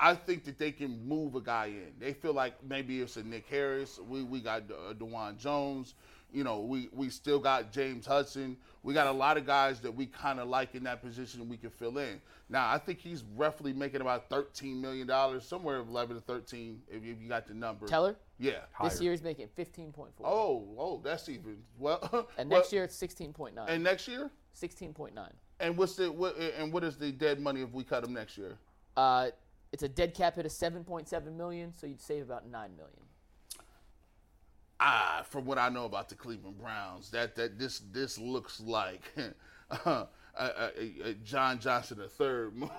Speaker 5: I think that they can move a guy in. They feel like maybe it's a Nick Harris. We we got uh, Dawand Jones. You know, we we still got James Hudson. We got a lot of guys that we kind of like in that position we can fill in. Now, I think he's roughly making about thirteen million dollars, somewhere eleven to thirteen, if, if you got the number.
Speaker 3: Teller?
Speaker 5: Yeah.
Speaker 3: This year he's making 15.4.
Speaker 5: Oh, oh, that's even well.
Speaker 3: And
Speaker 5: well,
Speaker 3: next year it's 16.9.
Speaker 5: And next year.
Speaker 3: 16.9.
Speaker 5: And what's the what? And what is the dead money if we cut him next year?
Speaker 3: Uh, it's a dead cap hit of 7.7 million, so you'd save about 9 million.
Speaker 5: Ah, from what I know about the Cleveland Browns, that that this this looks like uh, a, a John Johnson III move.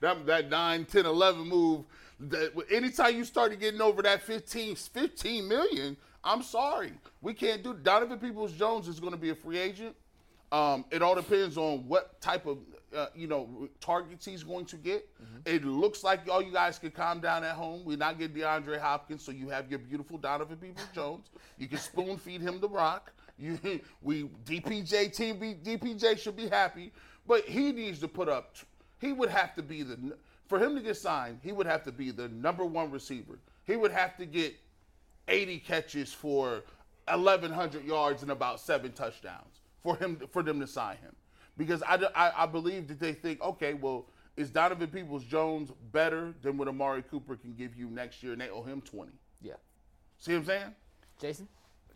Speaker 5: that that 9, 10, 11 move. That anytime you started getting over that 15, 15 million, I'm sorry, we can't do. Donovan Peoples Jones is going to be a free agent. Um, it all depends on what type of uh, you know targets he's going to get. It looks like all you guys can calm down at home. We're not getting DeAndre Hopkins, so you have your beautiful Donovan Peoples Jones. You can spoon feed him the rock. You we DPJ team be, DPJ should be happy, but he needs to put up. He would have to be the for him to get signed. He would have to be the number one receiver. He would have to get 80 catches for 1,100 yards and about seven touchdowns for him for them to sign him, because I, I, I believe that they think okay, well, is Donovan Peoples Jones better than what Amari Cooper can give you next year, and they owe him twenty.
Speaker 3: Yeah.
Speaker 5: See what I'm saying?
Speaker 3: Jason?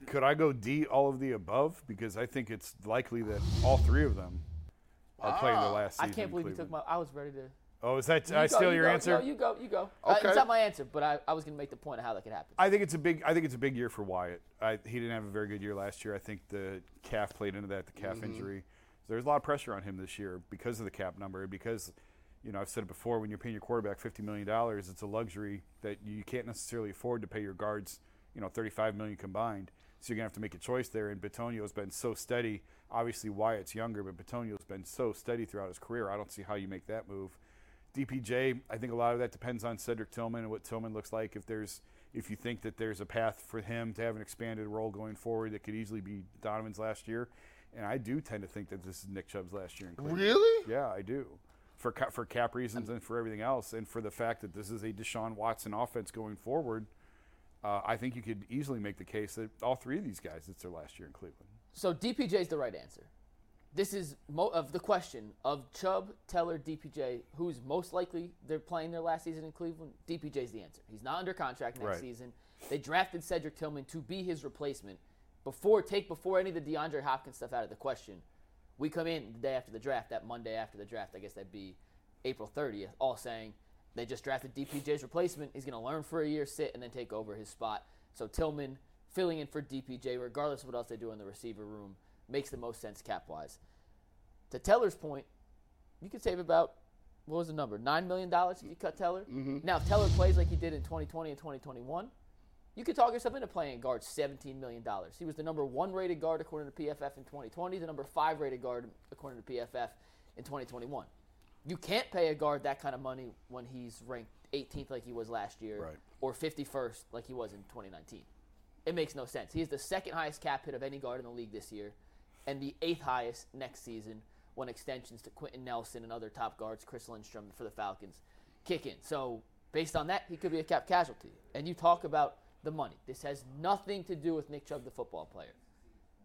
Speaker 7: Could I go D, all of the above? Because I think it's likely that all three of them are playing the last
Speaker 3: I can't believe you took my. I was ready to.
Speaker 7: Oh, is that?
Speaker 3: You
Speaker 7: I
Speaker 3: go,
Speaker 7: steal
Speaker 3: you
Speaker 7: your
Speaker 3: go.
Speaker 7: answer?
Speaker 3: No, you go. You go. Uh,
Speaker 5: Okay.
Speaker 3: it's not my answer, but I, I was going to make the point of how that could happen.
Speaker 7: I think it's a big. I think it's a big year for Wyatt. I, he didn't have a very good year last year. I think the calf played into that, the calf
Speaker 5: Mm-hmm.
Speaker 7: injury. There's a lot of pressure on him this year because of the cap number. Because, you know, I've said it before. When you're paying your quarterback fifty million dollars, it's a luxury that you can't necessarily afford to pay your guards. You know, thirty-five million combined. So you're gonna have to make a choice there. And Bitonio's been so steady. Obviously, Wyatt's younger, but Bitonio's been so steady throughout his career. I don't see how you make that move. DPJ, I think a lot of that depends on Cedric Tillman and what Tillman looks like. If there's, if you think that there's a path for him to have an expanded role going forward, that could easily be Donovan's last year. And I do tend to think that this is Nick Chubb's last year in Cleveland.
Speaker 5: Really?
Speaker 7: Yeah, I do. For ca- for cap reasons and for everything else, and for the fact that this is a Deshaun Watson offense going forward, uh, I think you could easily make the case that all three of these guys, it's their last year in Cleveland.
Speaker 3: So DPJ is the right answer. This is mo- of the question of Chubb, Teller, DPJ. Who's most likely they're playing their last season in Cleveland? DPJ is the answer. He's not under contract next
Speaker 7: Right.
Speaker 3: season. They drafted Cedric Tillman to be his replacement. Before take before any of the DeAndre Hopkins stuff out of the question, we come in the day after the draft, that Monday after the draft. I guess that'd be April 30th. All saying they just drafted DPJ's replacement. He's going to learn for a year, sit, and then take over his spot. So Tillman filling in for DPJ, regardless of what else they do in the receiver room, makes the most sense cap wise. To Teller's point, you could save about what was the number? Nine million dollars if you cut Teller. Mm-hmm. Now, if Teller plays like he did in 2020 and 2021, you could talk yourself into playing guard 17 million dollars. He was the number one rated guard according to PFF in 2020, the number five rated guard according to PFF in 2021. You can't pay a guard that kind of money when he's ranked 18th like he was last year,
Speaker 7: Right.
Speaker 3: or 51st like he was in 2019. It makes no sense. He is the second highest cap hit of any guard in the league this year, and the eighth highest next season when extensions to Quenton Nelson and other top guards, Chris Lindstrom for the Falcons, kick in. So based on that, he could be a cap casualty. And you talk about the money. This has nothing to do with Nick Chubb, the football player.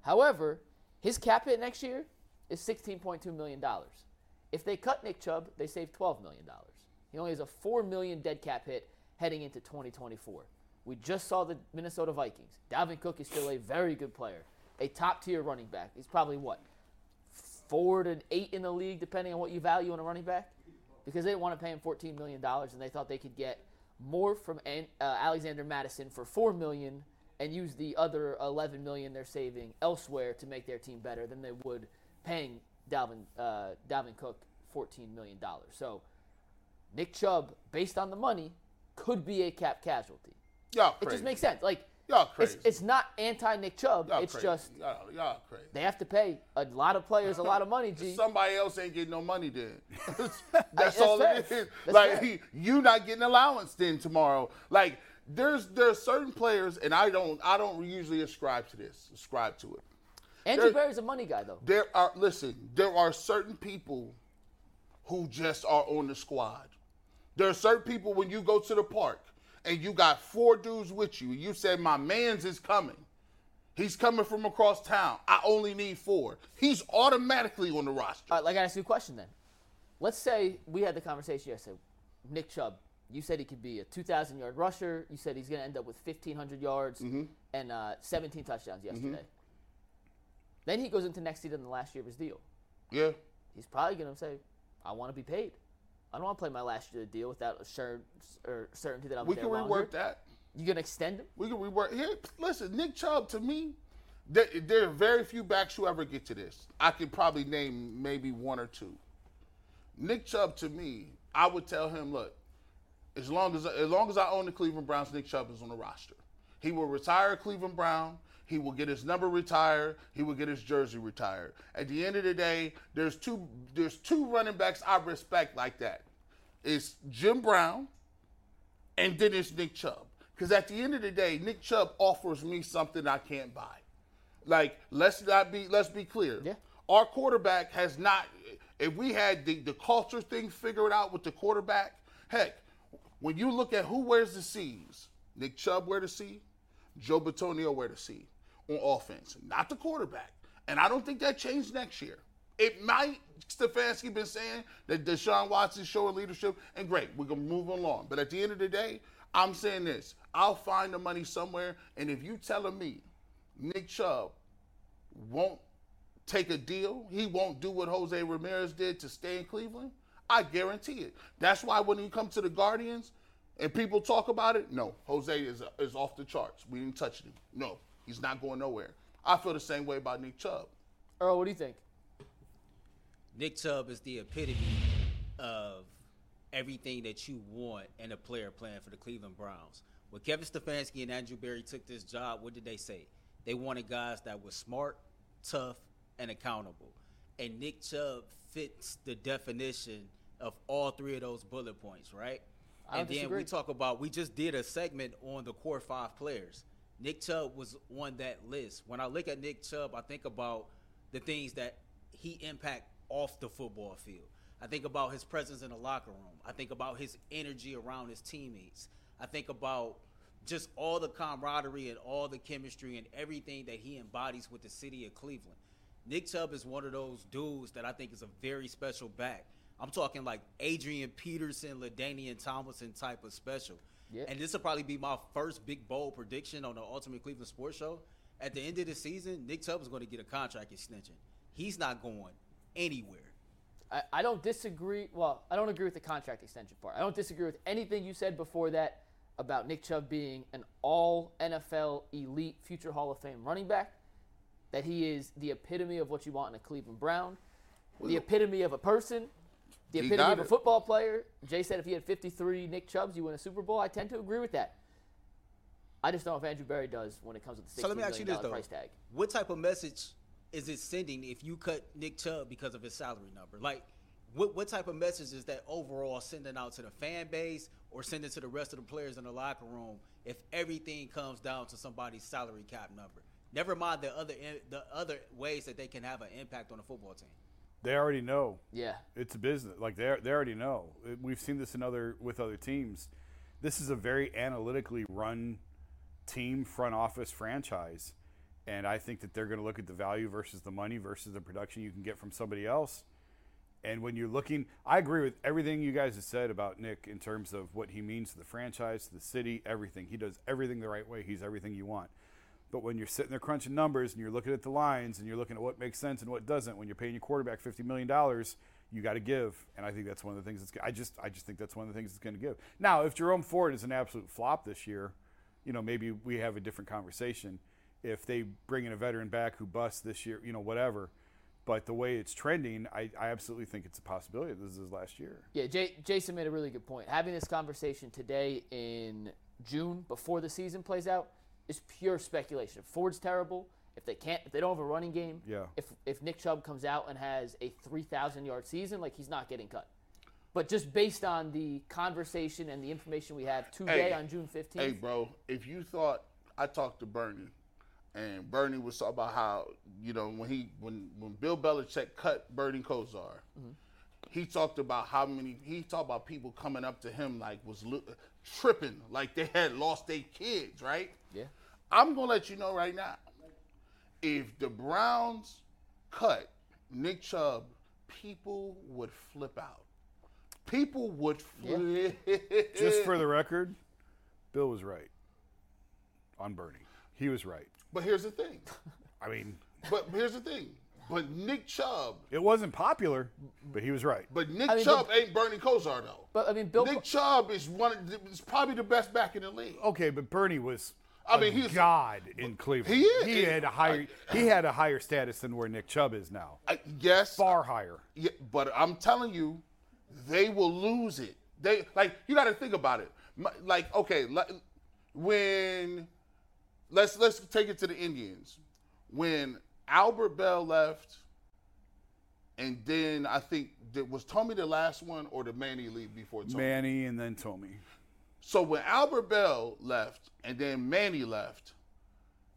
Speaker 3: However, his cap hit next year is $16.2 million. If they cut Nick Chubb, they save $12 million. He only has a 4 million dead cap hit heading into 2024. We just saw the Minnesota Vikings. Dalvin Cook is still a very good player, a top tier running back. He's probably what, four to eight in the league, depending on what you value in a running back? Because they didn't want to pay him $14 million and they thought they could get more from An- uh, Alexander Mattison for 4 million and use the other 11 million they're saving elsewhere to make their team better than they would paying Dalvin uh, Dalvin Cook 14 million dollars. So Nick Chubb, based on the money, could be a cap casualty.
Speaker 5: Y'all
Speaker 3: It
Speaker 5: crazy.
Speaker 3: just makes sense. Like
Speaker 5: Y'all crazy.
Speaker 3: it's not anti Nick Chubb.
Speaker 5: Y'all
Speaker 3: it's
Speaker 5: crazy.
Speaker 3: just
Speaker 5: y'all, y'all crazy.
Speaker 3: they have to pay a lot of players a lot of money. G.
Speaker 5: Somebody else ain't getting no money then. that's,
Speaker 3: that's
Speaker 5: all
Speaker 3: fair.
Speaker 5: it is.
Speaker 3: That's
Speaker 5: like
Speaker 3: fair.
Speaker 5: you not getting allowance then tomorrow. Like there's there's certain players, and I don't I don't usually ascribe to this. Ascribe to it.
Speaker 3: Andrew
Speaker 5: there-
Speaker 3: Berry's a money guy though.
Speaker 5: There are listen. There are certain people who just are on the squad. There are certain people when you go to the park and you got four dudes with you. You said my man's is coming. He's coming from across town. I only need four. He's automatically on the roster.
Speaker 3: All right, like I asked you a question then. Let's say we had the conversation yesterday. Nick Chubb, you said he could be a 2,000 yard rusher. You said he's going to end up with 1,500 yards
Speaker 5: Mm-hmm.
Speaker 3: and uh, 17 touchdowns yesterday. Then he goes into next season the last year of his deal.
Speaker 5: Yeah.
Speaker 3: He's probably going to say, I want to be paid. I don't want to play my last year of the deal without assurance or certainty that I'll
Speaker 5: We
Speaker 3: be
Speaker 5: can
Speaker 3: there longer.
Speaker 5: rework that.
Speaker 3: You going to extend him?
Speaker 5: We can rework. Here, listen, Nick Chubb to me, there, there are very few backs who ever get to this. I could probably name maybe one or two. Nick Chubb to me, I would tell him, look, as long as as long as I own the Cleveland Browns, Nick Chubb is on the roster. He will retire Cleveland Brown. He will get his number retired. He will get his jersey retired. At the end of the day, there's two there's two running backs I respect like that. It's Jim Brown and then it's Nick Chubb. Because at the end of the day, Nick Chubb offers me something I can't buy. Like, let's not be let's be clear.
Speaker 3: Yeah.
Speaker 5: Our quarterback has not if we had the, the culture thing figured out with the quarterback, heck, when you look at who wears the C's, Nick Chubb wear the C, Joe Bitonio wear the C on offense, not the quarterback. And I don't think that changed next year. It might. Stefanski been saying that Deshaun Watson showing leadership, and great, we're gonna move along. But at the end of the day, I'm saying this: I'll find the money somewhere, and if you telling me Nick Chubb won't take a deal, he won't do what Jose Ramirez did to stay in Cleveland, I guarantee it. That's why when you come to the Guardians and people talk about it, no, Jose is is off the charts. We didn't touch him. No, he's not going nowhere. I feel the same way about Nick Chubb.
Speaker 3: Earl, what do you think?
Speaker 4: Nick Chubb is the epitome of everything that you want in a player playing for the Cleveland Browns. When Kevin Stefanski and Andrew Berry took this job, what did they say? They wanted guys that were smart, tough, and accountable. And Nick Chubb fits the definition of all three of those bullet points, right?
Speaker 3: I don't
Speaker 4: and then we talk about we just did a segment on the core five players. Nick Chubb was on that list. When I look at Nick Chubb, I think about the things that he impact off the football field. I think about his presence in the locker room. I think about his energy around his teammates. I think about just all the camaraderie and all the chemistry and everything that he embodies with the city of Cleveland. Nick Chubb is one of those dudes that I think is a very special back. I'm talking like Adrian Peterson, LaDainian Tomlinson type of special.
Speaker 3: Yeah.
Speaker 4: And this will probably be my first big bold prediction on the Ultimate Cleveland Sports Show. At the end of the season, Nick Chubb is going to get a contract extension. He's not going anywhere.
Speaker 3: I, I don't disagree. Well, I don't agree with the contract extension part. I don't disagree with anything you said before that about Nick Chubb being an all NFL elite future Hall of Fame running back. That he is the epitome of what you want in a Cleveland Brown, the epitome of a person, the
Speaker 5: He
Speaker 3: epitome of a football player. Jay said if he had 53 Nick Chubbs, you win a Super Bowl. I tend to agree with that. I just don't know if Andrew Berry does when it comes to the $60
Speaker 4: So let me ask you this though:
Speaker 3: price tag.
Speaker 4: What type of message is it sending if you cut Nick Chubb because of his salary number? Like, what what type of message is that overall sending out to the fan base or sending to the rest of the players in the locker room if everything comes down to somebody's salary cap number? Never mind the other the other ways that they can have an impact on the football team.
Speaker 7: They already know.
Speaker 3: Yeah.
Speaker 7: It's a business. Like they they already know. We've seen this in other with other teams. This is a very analytically run team front office franchise, and I think that they're going to look at the value versus the money versus the production you can get from somebody else. And when you're looking, I agree with everything you guys have said about Nick in terms of what he means to the franchise, to the city, everything. He does everything the right way. He's everything you want. But when you're sitting there crunching numbers and you're looking at the lines and you're looking at what makes sense and what doesn't, when you're paying your quarterback fifty million dollars, you got to give. And I think that's one of the things that's. I just, I just think that's one of the things that's going to give. Now, if Jerome Ford is an absolute flop this year, you know, maybe we have a different conversation. If they bring in a veteran back who busts this year, you know, whatever. But the way it's trending, I, I absolutely think it's a possibility. This is his last year.
Speaker 3: Yeah, Jay, Jason made a really good point. Having this conversation today in June before the season plays out is pure speculation. If Ford's terrible, if they can't, if they don't have a running game,
Speaker 7: Yeah.
Speaker 3: if if Nick Chubb comes out and has a three thousand yard season, like he's not getting cut. But just based on the conversation and the information we have today
Speaker 5: Hey,
Speaker 3: on June fifteenth,
Speaker 5: Hey, bro, if you thought I talked to Bernie, and Bernie was talking about how you know when he when when Bill Belichick cut Bernie Kosar, mm-hmm. He talked about how many he talked about people coming up to him like was lo- tripping like they had lost their kids, right?
Speaker 3: yeah,
Speaker 5: I'm gonna let you know right now. If the Browns cut Nick Chubb, people would flip out. People would flip.
Speaker 7: Just for the record, Bill was right on Bernie. He was right.
Speaker 5: But here's the thing.
Speaker 7: I mean,
Speaker 5: But here's the thing. But Nick Chubb,
Speaker 7: it wasn't popular, but he was right.
Speaker 5: but Nick
Speaker 3: I mean,
Speaker 5: Chubb
Speaker 3: but-
Speaker 5: ain't Bernie Kosar though.
Speaker 3: but I mean, Bill.
Speaker 5: Nick Chubb is one. Of is probably the best back in the league.
Speaker 7: Okay, but Bernie was.
Speaker 5: I
Speaker 7: a
Speaker 5: mean, he's-
Speaker 7: god in Cleveland.
Speaker 5: He is.
Speaker 7: He had a higher. He had a higher status than where Nick Chubb is now.
Speaker 5: I, yes,
Speaker 7: Far higher.
Speaker 5: Yeah, but I'm telling you, they will lose it. They like you got to think about it. Like okay, like, when let's let's take it to the Indians. When Albert Belle left, and then I think that was Tommy the last one or the Manny leave before Tommy.
Speaker 7: Manny and then Tommy.
Speaker 5: So when Albert Belle left and then Manny left,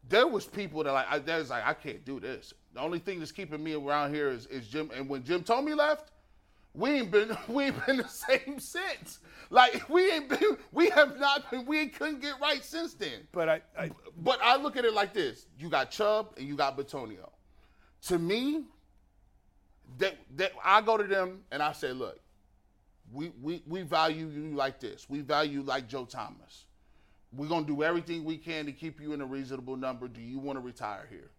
Speaker 5: there was people that like I that was like I can't do this. The only thing that's keeping me around here is, is Jim. And when Jim Thome left, we ain't been we ain't been the same since. Like we ain't been we have not been we couldn't get right since then.
Speaker 7: But I, I
Speaker 5: But I look at it like this: you got Chubb and you got Bitonio. To me, they, they, I go to them and I say, look, we, we, we value you like this. We value like Joe Thomas. We're gonna do everything we can to keep you in a reasonable number. Do you want to retire here?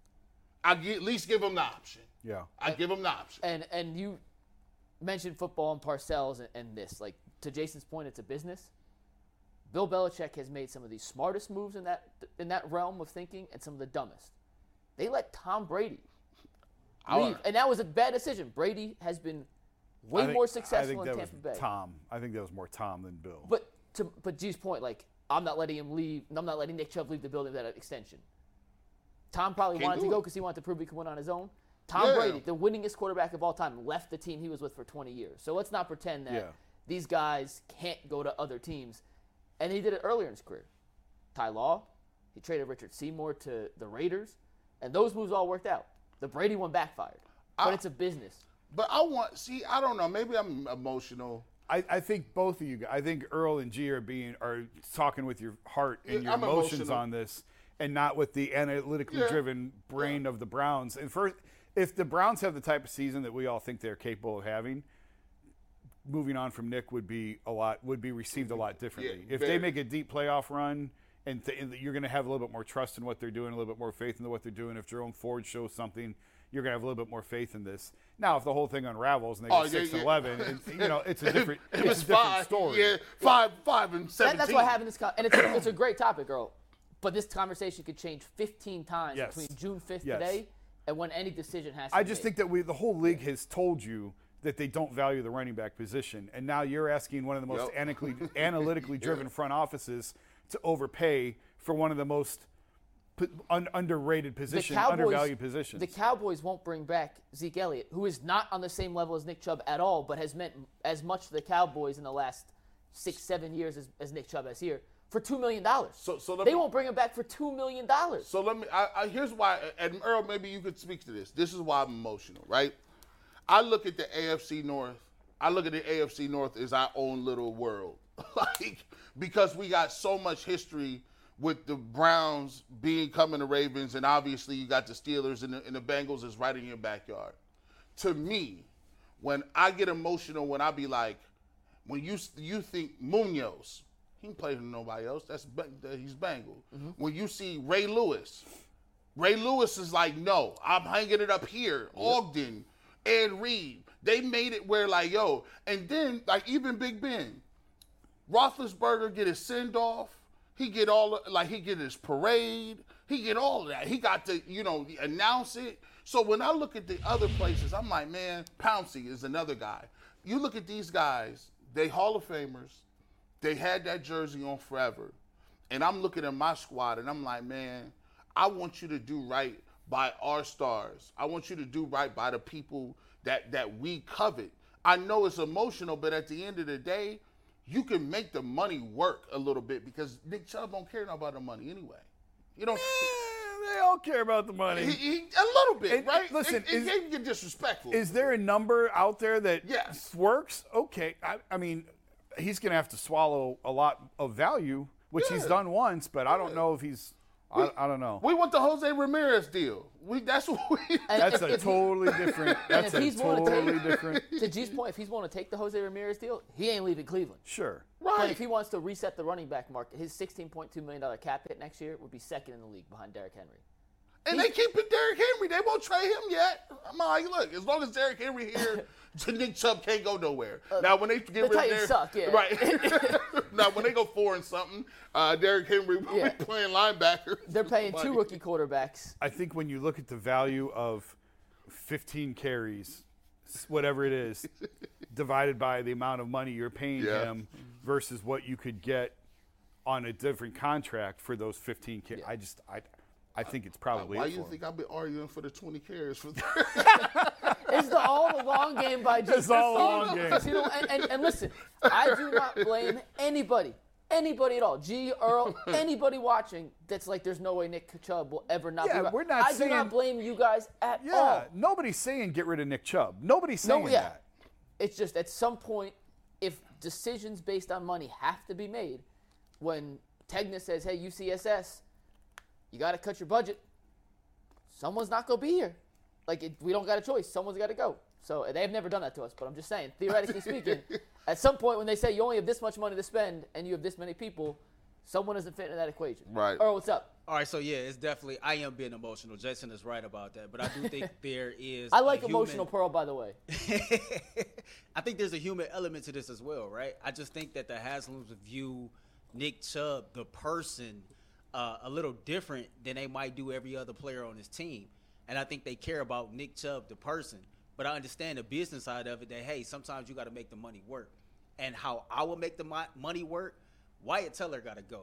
Speaker 5: I gi- at least give them the option.
Speaker 7: Yeah.
Speaker 5: I give them the option.
Speaker 3: And and you mentioned football and Parcells and, and this. Like to Jason's point, it's a business. Bill Belichick has made some of the smartest moves in that in that realm of thinking, and some of the dumbest. They let Tom Brady leave, and that was a bad decision. Brady has been way
Speaker 7: think-
Speaker 3: more successful in Tampa Bay.
Speaker 7: Tom. I think that was more Tom than Bill.
Speaker 3: But to but G's point, like I'm not letting him leave. I'm not letting Nick Chubb leave the building without an extension. Tom probably
Speaker 5: Can't
Speaker 3: wanted to go because he wanted to prove he could win on his own. Tom
Speaker 5: Yeah.
Speaker 3: Brady, the winningest quarterback of all time, left the team he was with for 20 years. So let's not pretend that
Speaker 7: Yeah.
Speaker 3: these guys can't go to other teams. And he did it earlier in his career. Ty Law, he traded Richard Seymour to the Raiders, and those moves all worked out. The Brady one backfired, but
Speaker 5: I-
Speaker 3: it's a business.
Speaker 5: But I want see. I don't know. Maybe I'm emotional.
Speaker 7: I, I think both of you. guys- I think Earl and G are being are talking with your heart and
Speaker 5: Yeah,
Speaker 7: your
Speaker 5: I'm
Speaker 7: emotions
Speaker 5: emotional.
Speaker 7: on this, and not with the analytically
Speaker 5: Yeah.
Speaker 7: driven brain of the Browns. And first, if the Browns have the type of season that we all think they're capable of having, moving on from Nick would be a lot would be received a lot differently. if they make a deep playoff run. And, th- and you're going to have a little bit more trust in what they're doing, a little bit more faith in what they're doing. If Jerome Ford shows something, you're going to have a little bit more faith in this. Now, if the whole thing unravels and they
Speaker 5: Oh,
Speaker 7: get
Speaker 5: yeah,
Speaker 7: six and
Speaker 5: yeah.
Speaker 7: eleven, and, you know, it's a different,
Speaker 5: If
Speaker 7: it's
Speaker 5: it's
Speaker 7: a different
Speaker 5: five,
Speaker 7: story.
Speaker 5: Yeah, five, five, and
Speaker 3: That,
Speaker 5: seventeen.
Speaker 3: that's why having this con- and it's a, it's a great topic, girl. But this conversation could change 15 times
Speaker 7: Yes.
Speaker 3: between June 5th
Speaker 7: Yes.
Speaker 3: today and when any decision has to
Speaker 7: I just
Speaker 3: made.
Speaker 7: think that we, the whole league has told you that they don't value the running back position, and now you're asking one of the most
Speaker 5: Yep.
Speaker 7: analytically, analytically driven front offices to overpay for one of the most p- un- underrated position,
Speaker 3: Cowboys,
Speaker 7: undervalued positions.
Speaker 3: The Cowboys won't bring back Zeke Elliott, who is not on the same level as Nick Chubb at all, but has meant as much to the Cowboys in the last six, seven years as, as Nick Chubb has here for two million dollars.
Speaker 5: So, so let
Speaker 3: they
Speaker 5: me,
Speaker 3: won't bring him back for two million dollars.
Speaker 5: So let me. I, I, here's why. And Earl, maybe you could speak to this. This is why I'm emotional, right? I look at the AFC North. I look at the AFC North as our own little world, like because we got so much history with the Browns being coming to Ravens, and obviously you got the Steelers and the, and the Bengals is right in your backyard. To me, when I get emotional, when I be like, when you you think Munoz, he ain't played with nobody else. That's he's Bengal. Mm-hmm. When you see Ray Lewis, Ray Lewis is like, no, I'm hanging it up here. Ogden, Ed Reed, they made it where like, yo, and then like even Big Ben, Roethlisberger get his send off. He get all like he get his parade. He get all of that. He got to you know announce it. So when I look at the other places, I'm like, man, Pouncey is another guy. You look at these guys, they Hall of Famers. They had that jersey on forever. And I'm looking at my squad and I'm like, man, I want you to do right by our stars. I want you to do right by the people that that we covet. I know it's emotional, but at the end of the day, you can make the money work a little bit because Nick Chubb don't care about the money anyway. You know,
Speaker 7: they all care about the money.
Speaker 5: he, he, a little bit,
Speaker 7: And-
Speaker 5: right?
Speaker 7: listen,
Speaker 5: it, it
Speaker 7: is-
Speaker 5: can't get disrespectful.
Speaker 7: Is there a number out there that
Speaker 5: Yes.
Speaker 7: works? Okay. I, I mean, he's going to have to swallow a lot of value, which he's done once, but I don't know if he's. I, I don't know.
Speaker 5: we want the Jose Ramirez deal. We that's what we.
Speaker 3: And
Speaker 7: That's
Speaker 3: if-
Speaker 7: a
Speaker 3: if he-
Speaker 7: totally different. That's a
Speaker 3: he's willing to
Speaker 7: totally different.
Speaker 3: To G's point, if he's willing to take the Jose Ramirez deal, he ain't leaving Cleveland.
Speaker 7: Sure.
Speaker 3: But
Speaker 5: right.
Speaker 3: if he wants to reset the running back market, his $16.2 million cap hit next year would be second in the league behind Derrick Henry.
Speaker 5: And they keep keeping Derrick Henry. They won't trade him yet. I'm like, look, as long as Derrick Henry here, Nick Chubb can't go nowhere. now when they get rid of
Speaker 3: Uh,
Speaker 5: Derrick,
Speaker 3: suck, yeah.
Speaker 5: right? now when they go four and something, uh, Derrick Henry will
Speaker 3: Yeah.
Speaker 5: be playing linebacker.
Speaker 3: They're paying two rookie quarterbacks.
Speaker 7: I think when you look at the value of 15 carries, whatever it is, divided by the amount of money you're paying
Speaker 5: Yeah.
Speaker 7: him versus what you could get on a different contract for those 15 carries, I just I I think it's probably
Speaker 5: Why
Speaker 7: it
Speaker 5: you
Speaker 7: for him.
Speaker 5: think I've been arguing for the 20 carries for?
Speaker 3: It's the all the long game by G.
Speaker 7: It's all a long game.
Speaker 3: You know, and, and, and listen, I do not blame anybody, anybody at all. G, Earl, anybody watching that's like, there's no way Nick Chubb will ever not
Speaker 7: Yeah,
Speaker 3: be.
Speaker 7: we're not
Speaker 3: I do
Speaker 7: saying-
Speaker 3: not blame you guys at
Speaker 7: Yeah,
Speaker 3: all.
Speaker 7: nobody's saying get rid of Nick Chubb. Nobody's saying
Speaker 3: No, yeah.
Speaker 7: that.
Speaker 3: It's just at some point, if decisions based on money have to be made, when Tegna says, "Hey, UCSS, you got to cut your budget," someone's not gonna be here. Like it, we don't got a choice. Someone's got to go. So they've never done that to us, but I'm just saying, theoretically speaking, at some point when they say you only have this much money to spend and you have this many people, someone isn't fitting in that equation.
Speaker 5: Right.
Speaker 3: Earl, what's up?
Speaker 4: All right, so yeah, it's definitely I am being emotional. Jason is right about that, but I do think there is.
Speaker 3: I like
Speaker 4: human-
Speaker 3: emotional Pearl, by the way.
Speaker 4: I think there's a human element to this as well, right? I just think that the Haslams view Nick Chubb, the person, uh, a little different than they might do every other player on his team. And I think they care about Nick Chubb, the person. But I understand the business side of it that, hey, sometimes you got to make the money work. And how I will make the mo- money work, Wyatt Teller got to go.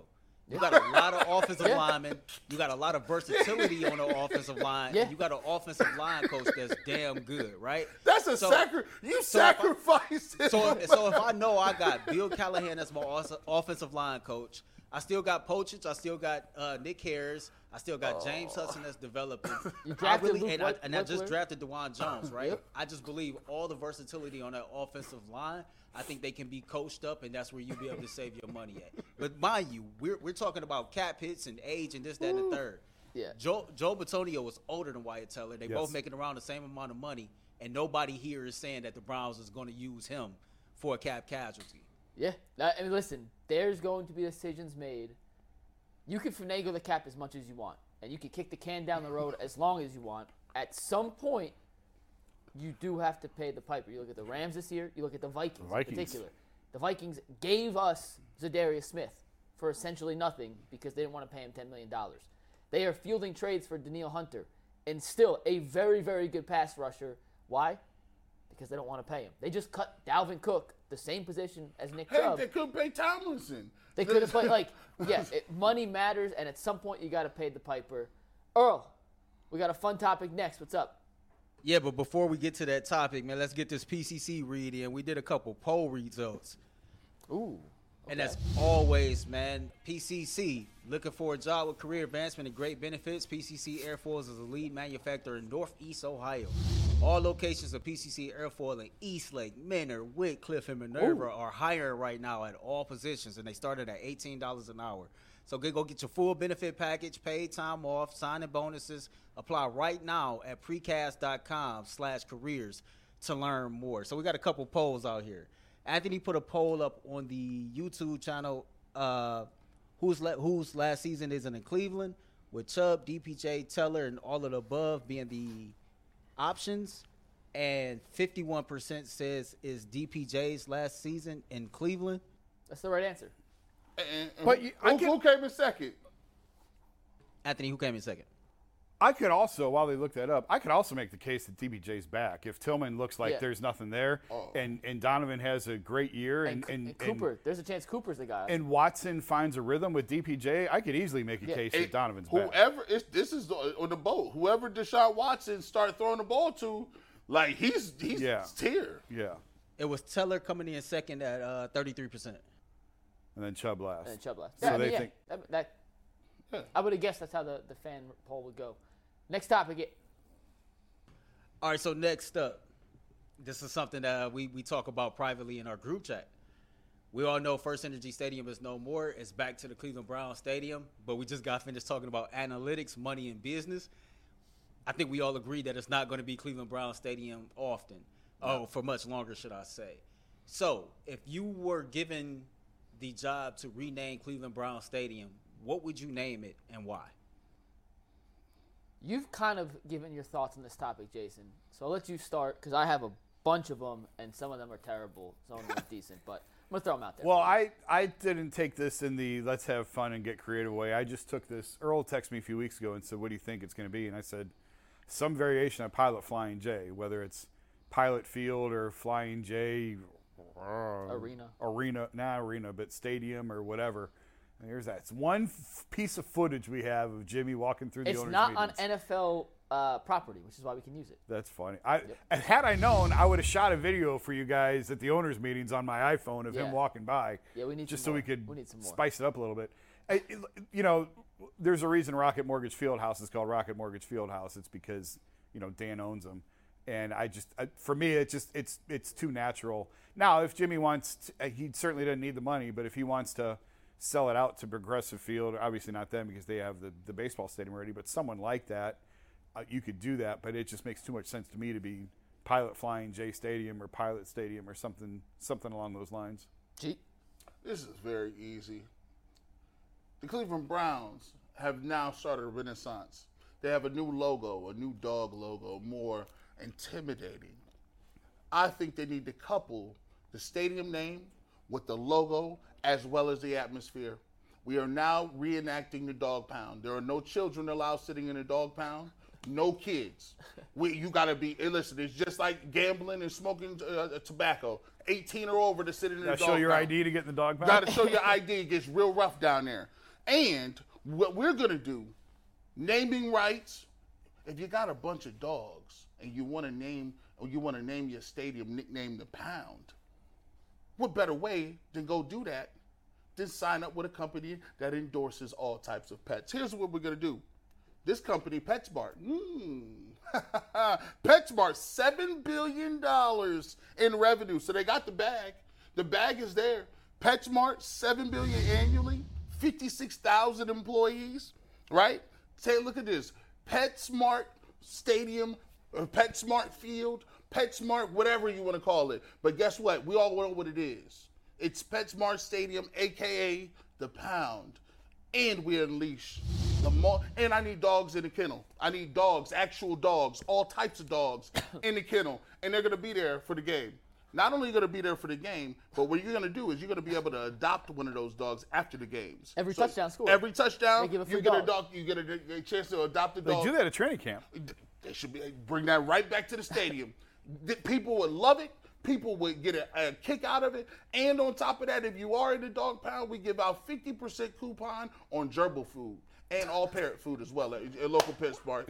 Speaker 4: You got a lot of offensive
Speaker 3: Yeah.
Speaker 4: linemen. You got a lot of versatility on the offensive line.
Speaker 3: Yeah.
Speaker 4: You got an offensive line coach that's damn good, right?
Speaker 5: That's a
Speaker 4: So-
Speaker 5: sacri- You
Speaker 4: so if I-
Speaker 5: it.
Speaker 4: so, so if I know I got Bill Callahan as my offensive line coach, I still got Pocic, I still got uh, Nick Harris, I still got James Hudson that's developing.
Speaker 3: You
Speaker 4: I really,
Speaker 3: Luke
Speaker 4: and, I,
Speaker 3: Whit-
Speaker 4: and I just
Speaker 3: Whitler?
Speaker 4: drafted Dawand Jones, right?
Speaker 3: Yep.
Speaker 4: I just believe all the versatility on that offensive line. I think they can be coached up, and that's where you'll be able to save your money at. But mind you, we're, we're talking about cap hits and age and this, that, and the third.
Speaker 3: Yeah.
Speaker 4: Joe Joe Bitonio was older than Wyatt Teller. They
Speaker 7: Yes.
Speaker 4: both making around the same amount of money, and nobody here is saying that the Browns is going to use him for a cap casualty.
Speaker 3: Yeah. And listen, there's going to be decisions made. You can finagle the cap as much as you want, and you can kick the can down the road as long as you want. At some point, you do have to pay the piper. You look at the Rams this year. You look at the Vikings,
Speaker 7: Vikings.
Speaker 3: in particular. The Vikings gave us Za'Darius Smith for essentially nothing because they didn't want to pay him $10 million. They are fielding trades for Danielle Hunter and still a very, very good pass rusher. Why? Because they don't want to pay him. They just cut Dalvin Cook, the same position as Nick
Speaker 5: Hey,
Speaker 3: Chubb.
Speaker 5: they couldn't pay Tomlinson.
Speaker 3: They could have played like, yeah, it, money matters, and at some point you got to pay the piper. Earl, we got a fun topic next. What's up?
Speaker 4: Yeah, but before we get to that topic, man, let's get this PCC read in. We did a couple poll results.
Speaker 3: Ooh,
Speaker 4: And as always, man, PCC, looking for a job with career advancement and great benefits. PCC Airfoils is a lead manufacturer in Northeast Ohio. All locations of PCC Airfoil in Eastlake, Mentor, Wickliffe, and Minerva are hiring right now at all positions, and they started at $18 an hour. So go get your full benefit package, paid time off, signing bonuses. Apply right now at precast.com slash careers to learn more. So we got a couple polls out here. Anthony put a poll up on the YouTube channel. Uh, who's la- whose last season isn't in Cleveland? With Chubb, DPJ, Teller, and all of the above being the options, and 51% says is DPJ's last season in Cleveland.
Speaker 3: that's the right answer.
Speaker 5: And, and
Speaker 7: But you- I
Speaker 5: who,
Speaker 7: can-
Speaker 5: who came in second?
Speaker 4: Anthony, who came in second?
Speaker 7: I could also, while they look that up, I could also make the case that DPJ's back. If Tillman looks like
Speaker 3: Yeah.
Speaker 7: there's nothing there,
Speaker 5: Oh.
Speaker 7: and, and Donovan has a great year,
Speaker 3: And,
Speaker 7: and, and,
Speaker 3: and Cooper, there's a chance Cooper's the guy.
Speaker 7: and, Watson finds a rhythm with DPJ, I could easily make a
Speaker 3: Yeah.
Speaker 7: case
Speaker 5: Hey,
Speaker 7: that Donovan's back.
Speaker 5: whoever this is on the boat. Whoever Deshaun Watson started throwing the ball to, like he's he's
Speaker 7: Yeah.
Speaker 5: here.
Speaker 7: Yeah,
Speaker 4: It was Teller coming in second at uh, 33%.
Speaker 7: and then Chubb last.
Speaker 3: and Chubb last.
Speaker 7: So
Speaker 3: Yeah, I
Speaker 7: they
Speaker 3: mean, yeah,
Speaker 7: think-
Speaker 3: that, that- I would have guessed that's how the, the fan poll would go. Next topic. It,
Speaker 4: All right, so next up, this is something that we, we talk about privately in our group chat. We all know First Energy Stadium is no more. It's back to the Cleveland Browns Stadium, but we just got finished talking about analytics, money, and business. I think we all agree that it's not going to be Cleveland Browns Stadium often. Oh, for much longer, should I say. So, if you were given the job to rename Cleveland Browns Stadium, what would you name it and why?
Speaker 3: you've kind of given your thoughts on this topic, Jason. So I'll let you start because I have a bunch of them, and some of them are terrible, some of them are decent. But I'm gonna throw them out there.
Speaker 7: Well, I, I didn't take this in the let's have fun and get creative way. I just took this. Earl texted me a few weeks ago and said, "What do you think it's going to be?" And I said, "Some variation of Pilot Flying J, whether it's Pilot Field or Flying J uh,
Speaker 3: Arena.
Speaker 7: arena, not arena, but stadium or whatever." And here's that. It's one f- piece of footage we have of Jimmy walking through the owners.
Speaker 3: it's
Speaker 7: owners'
Speaker 3: not
Speaker 7: meetings.
Speaker 3: on NFL uh, property, which is why we can use it.
Speaker 7: That's funny. I and had I known, I would have shot a video for you guys at the owners' meetings on my iPhone of
Speaker 3: Yeah.
Speaker 7: him walking by.
Speaker 3: Yeah, we need
Speaker 7: just so we could
Speaker 3: We more.
Speaker 7: spice it up a little bit. I, it- you know, there's a reason Rocket Mortgage Fieldhouse is called Rocket Mortgage Fieldhouse. It's because you know Dan owns them, and I just I, for me it just it's it's too natural. Now, if Jimmy wants, to, uh, he certainly doesn't need the money, but if he wants to sell it out to Progressive Field, obviously not them because they have the the baseball stadium already, but someone like that uh, you could do that, but it just makes too much sense to me to be Pilot Flying J Stadium or Pilot Stadium or something something along those lines.
Speaker 3: G.
Speaker 5: This is very easy. The Cleveland Browns have now started a renaissance. They have a new logo, a new dog logo, more intimidating. I think they need to couple the stadium name with the logo as well as the atmosphere. We are now reenacting the dog pound. There are no children allowed sitting in a dog pound. No kids. We, you got to be. eh, Listen, it's just like gambling and smoking uh, tobacco. 18 or over to sit in the
Speaker 7: Gotta
Speaker 5: dog
Speaker 7: show your
Speaker 5: pound.
Speaker 7: ID to get in the dog pound.
Speaker 5: Got to show your ID. It gets real rough down there. And what we're gonna do, naming rights. If you got a bunch of dogs and you want to name or you want to name your stadium nickname the Pound, what better way than go do that than sign up with a company that endorses all types of pets? Here's what we're gonna do. This company, PetSmart. Mm. PetSmart, seven billion dollars in revenue. So they got the bag. The bag is there. PetSmart, seven billion annually, fifty-six thousand employees. Right? Say, look at this. PetSmart Stadium, or PetSmart Field, PetSmart, whatever you want to call it. But guess what? We all know what it is. It's PetSmart Stadium, aka the Pound and we unleash the more. And I need dogs in the kennel. I need dogs, actual dogs, all types of dogs in the kennel, and they're gonna be there for the game. Not only gonna be there for the game, but what you're gonna do is you're gonna be able to adopt one of those dogs after the games.
Speaker 3: Every touchdown score.
Speaker 5: Every touchdown,
Speaker 3: They give a
Speaker 5: you
Speaker 3: free
Speaker 5: get a
Speaker 3: dog.
Speaker 5: dog. You get a, a chance to adopt a dog.
Speaker 7: They do that at training camp.
Speaker 5: They should be bring that right back to the stadium. People would love it. People would get a, a kick out of it. And on top of that, if you are in the dog pound, we give out 50% coupon on gerbil food and all parrot food as well at, at local pet smart.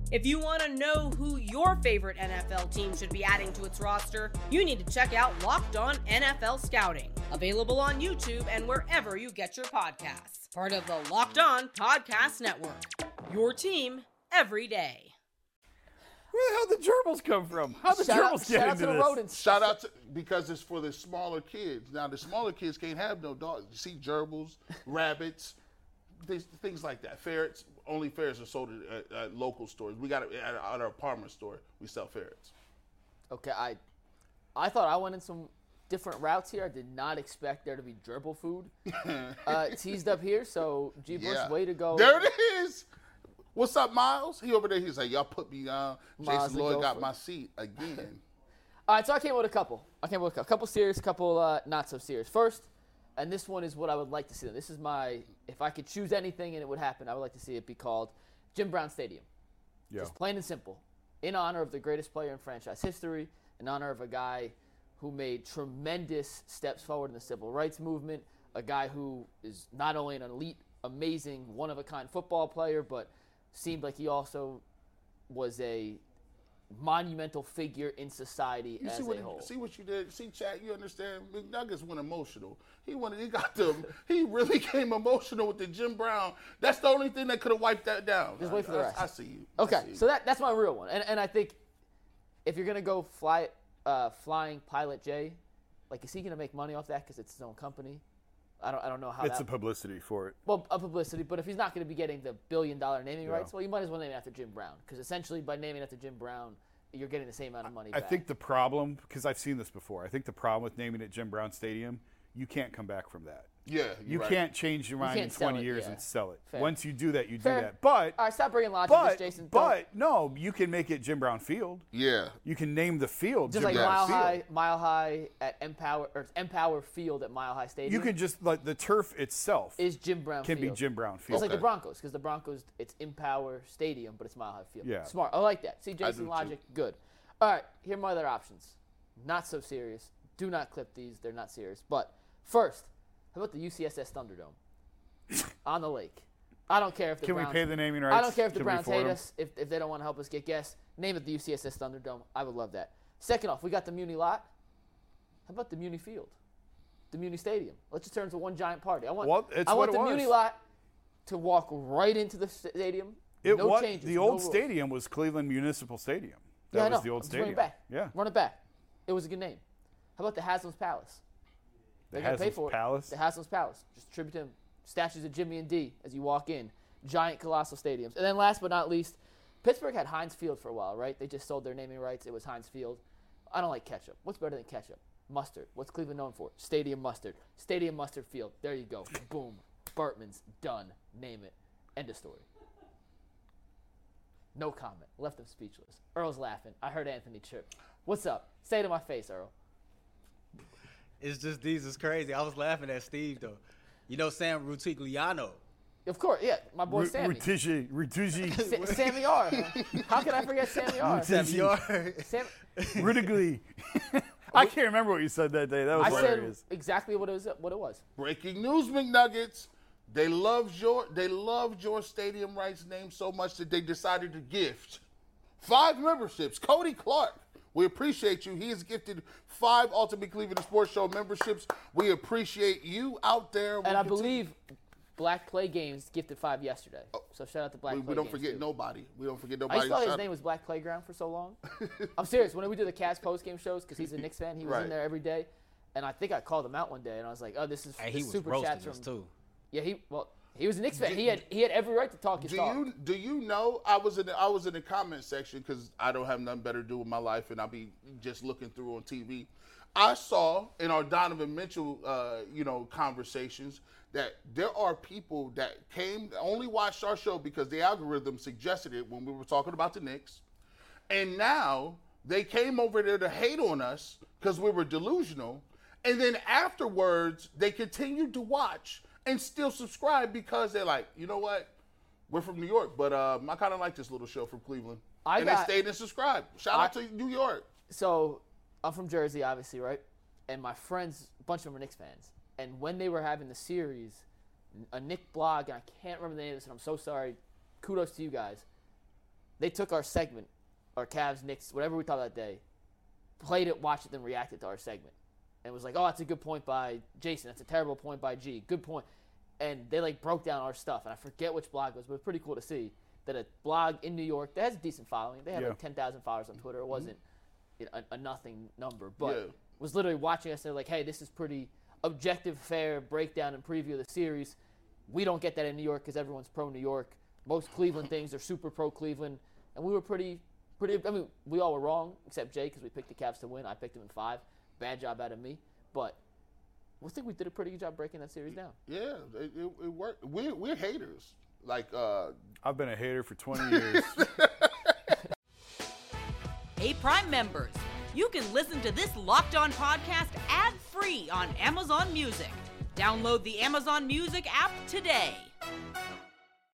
Speaker 8: If you want to know who your favorite NFL team should be adding to its roster, you need to check out Locked On NFL Scouting, available on YouTube and wherever you get your podcasts. Part of the Locked On Podcast Network. Your team every day.
Speaker 7: Where the hell did gerbils come from? How the
Speaker 3: Shout out,
Speaker 7: gerbils get
Speaker 3: shout out
Speaker 7: into
Speaker 3: to the
Speaker 7: this?
Speaker 3: rodents.
Speaker 5: Shout out to because it's for the smaller kids. Now the smaller kids can't have no dogs. You see gerbils, rabbits, things, things like that. Ferrets. Only ferrets are sold at, at local stores. We got it at, at our apartment store. We sell ferrets.
Speaker 3: Okay, I, I thought I went in some different routes here. I did not expect there to be gerbil food uh, teased up here. So, G. Bush,
Speaker 5: Yeah.
Speaker 3: way to go.
Speaker 5: There it is. What's up, Miles? He over there. He's like, y'all put me on.
Speaker 3: Miles
Speaker 5: Jason Lloyd got my seat again.
Speaker 3: All right, so I came with a couple. I came with a couple, couple serious, a couple uh, not so serious. First, and this one is what I would like to see. This is my, if I could choose anything and it would happen, I would like to see it be called Jim Brown Stadium.
Speaker 7: Yeah.
Speaker 3: Just plain and simple. In honor of the greatest player in franchise history, in honor of a guy who made tremendous steps forward in the civil rights movement, a guy who is not only an elite, amazing, one of a kind football player, but seemed like he also was a monumental figure in society
Speaker 5: You
Speaker 3: as
Speaker 5: see what,
Speaker 3: a whole.
Speaker 5: he, see what you did? See, chat. You understand? McNuggets went emotional. He wanted. He got them. he really came emotional with the Jim Brown. That's the only thing that could have wiped that down.
Speaker 3: Just wait for the
Speaker 5: I,
Speaker 3: rest.
Speaker 5: I, I see you.
Speaker 3: Okay,
Speaker 5: see you.
Speaker 3: so that that's my real one, and and I think if you're gonna go fly, uh, flying Pilot J, like is he gonna make money off that because it's his own company? I don't I don't know how
Speaker 7: It's
Speaker 3: that.
Speaker 7: the publicity for it.
Speaker 3: well, a publicity, but if he's not going to be getting the billion dollar naming
Speaker 7: Yeah.
Speaker 3: rights, well, you might as well name it after Jim Brown, because essentially by naming it after Jim Brown, you're getting the same amount of money
Speaker 7: I
Speaker 3: back.
Speaker 7: think the problem, because I've seen this before, I think the problem with naming it Jim Brown Stadium, you can't come back from that.
Speaker 5: Yeah,
Speaker 7: You
Speaker 5: right.
Speaker 7: can't change your mind in 20
Speaker 3: it,
Speaker 7: years
Speaker 3: yeah.
Speaker 7: and sell it.
Speaker 3: Fair.
Speaker 7: Once you do that, you do that. But,
Speaker 3: All right, stop bringing logic, just
Speaker 7: but,
Speaker 3: Jason. don't-
Speaker 7: but, no, you can make it Jim Brown Field.
Speaker 5: Yeah.
Speaker 7: You can name the field
Speaker 3: just
Speaker 7: Jim
Speaker 3: like
Speaker 7: Brown
Speaker 3: Mile
Speaker 7: Field.
Speaker 3: High, Mile High at Empower or Empower Field at Mile High Stadium.
Speaker 7: You can just, like, the turf itself
Speaker 3: is Jim Brown
Speaker 7: can
Speaker 3: Field.
Speaker 7: be Jim Brown Field.
Speaker 3: It's
Speaker 7: Field.
Speaker 3: like the Broncos, because the Broncos, it's Empower Stadium, but it's Mile High Field.
Speaker 7: Yeah.
Speaker 3: Smart. I like that. See, Jason
Speaker 5: do
Speaker 3: logic, good. All right, here are my other options. Not so serious. Do not clip these. They're not serious. But first, how about the UCSS Thunderdome on the lake? I don't care if the
Speaker 7: Can we pay the naming rights?
Speaker 3: I don't care if the Browns hate
Speaker 7: them?
Speaker 3: us. If, if they don't want to help us get guests, name it the UCSS Thunderdome. I would love that. Second off, we got the Muni lot. How about the Muni Field? the Muni Stadium. Let's just turn it into one giant party. I want
Speaker 7: Well,
Speaker 3: I want the Muni lot to walk right into the stadium.
Speaker 7: It
Speaker 3: no
Speaker 7: was
Speaker 3: changes.
Speaker 7: the
Speaker 3: no
Speaker 7: old
Speaker 3: rules.
Speaker 7: stadium was Cleveland Municipal Stadium. That
Speaker 3: yeah,
Speaker 7: was the old
Speaker 3: Let's Run it back.
Speaker 7: Yeah.
Speaker 3: Run it back. It was a good name. How about the Haslam's Palace?
Speaker 7: The
Speaker 3: They got to pay for
Speaker 7: Palace?
Speaker 3: it. The Haslam's Palace. Just tribute to him. Statues of Jimmy and D as you walk in. Giant, colossal stadiums. And then last but not least, Pittsburgh had Heinz Field for a while, right? They just sold their naming rights. It was Heinz Field. I don't like ketchup. What's better than ketchup? Mustard. What's Cleveland known for? Stadium mustard. Stadium mustard field. There you go. Boom. Bartman's done. Name it. End of story. No comment. Left them speechless. Earl's laughing. I heard Anthony chirp. What's up? Say it to my face, Earl.
Speaker 4: It's just these is crazy. I was laughing at Steve though. You know Sam Rutigliano.
Speaker 3: Of course, yeah. My boy
Speaker 7: Ru-
Speaker 3: Sammy.
Speaker 7: Rutigi, Rutigi,
Speaker 3: Sa- Sammy R. How can I forget Sammy R?
Speaker 4: Sam
Speaker 7: Rutici.
Speaker 4: Yard.
Speaker 3: Sam,
Speaker 7: Rudigly. I can't remember what you said that day. That was
Speaker 3: I said exactly what it was. What it was.
Speaker 5: Breaking news, McNuggets. They loved your they loved your stadium rights name so much that they decided to gift five memberships. Cody Clark, we appreciate you. He has gifted five Ultimate Cleveland Sports Show memberships. We appreciate you out there.
Speaker 3: And
Speaker 5: We'll
Speaker 3: I
Speaker 5: continue-
Speaker 3: believe Black Play Games gifted five yesterday. Oh. So shout out to Black
Speaker 5: we,
Speaker 3: Play
Speaker 5: we don't
Speaker 3: Games,
Speaker 5: forget
Speaker 3: too.
Speaker 5: nobody. We don't forget nobody.
Speaker 3: I to thought his name was Black Playground for so long. I'm serious. When we do the Cavs post game shows, because he's a Knicks fan, he was
Speaker 5: Right.
Speaker 3: in there every day. And I think I called him out one day, and I was like, "Oh, this is
Speaker 4: Hey,
Speaker 3: this
Speaker 4: he was
Speaker 3: super
Speaker 4: roasting
Speaker 3: chats
Speaker 4: us
Speaker 3: from
Speaker 4: too.
Speaker 3: yeah." He well, he was a Knicks fan. He had he had every right to talk his
Speaker 5: do
Speaker 3: talk.
Speaker 5: you do you know I was in the, I was in the comment section because I don't have nothing better to do with my life and I'll be just looking through on TV. I saw in our Donovan Mitchell uh, you know conversations that there are people that came only watched our show because the algorithm suggested it when we were talking about the Knicks, and now they came over there to hate on us because we were delusional, and then afterwards they continued to watch and still subscribe because they're like, you know what, we're from New York, but um, I kind of like this little show from Cleveland,
Speaker 3: I
Speaker 5: and
Speaker 3: got-
Speaker 5: they stayed and subscribed. Shout out to New York.
Speaker 3: so I'm from Jersey, obviously, right? And my friends, a bunch of them are Knicks fans. And when they were having the series, a Nick blog, and I can't remember the name of this, and I'm so sorry. Kudos to you guys. They took our segment, our Cavs, Knicks, whatever we thought that day, played it, watched it, then reacted to our segment, and was like, "Oh, that's a good point by Jason. That's a terrible point by G. Good point." And they like broke down our stuff, and I forget which blog it was, but it's pretty cool to see that a blog in New York that has a decent following. They had
Speaker 7: Yeah.
Speaker 3: like 10,000 followers on Twitter. It mm-hmm. wasn't you know, a, a nothing number, but
Speaker 5: Yeah.
Speaker 3: was literally watching us and they're like, hey, this is pretty objective, fair breakdown and preview of the series. We don't get that in New York because everyone's pro New York. Most Cleveland things are super pro Cleveland, and we were pretty, pretty. I mean, we all were wrong except Jay because we picked the Cavs to win. I picked them in five. Bad job out of me, but I think we did a pretty good job breaking that series down.
Speaker 5: Yeah, it, it, it worked. We're we're haters. Like uh,
Speaker 7: I've been a hater for 20 years.
Speaker 8: Hey, Prime members, you can listen to this Locked On podcast ad free on Amazon Music. Download the Amazon Music app today.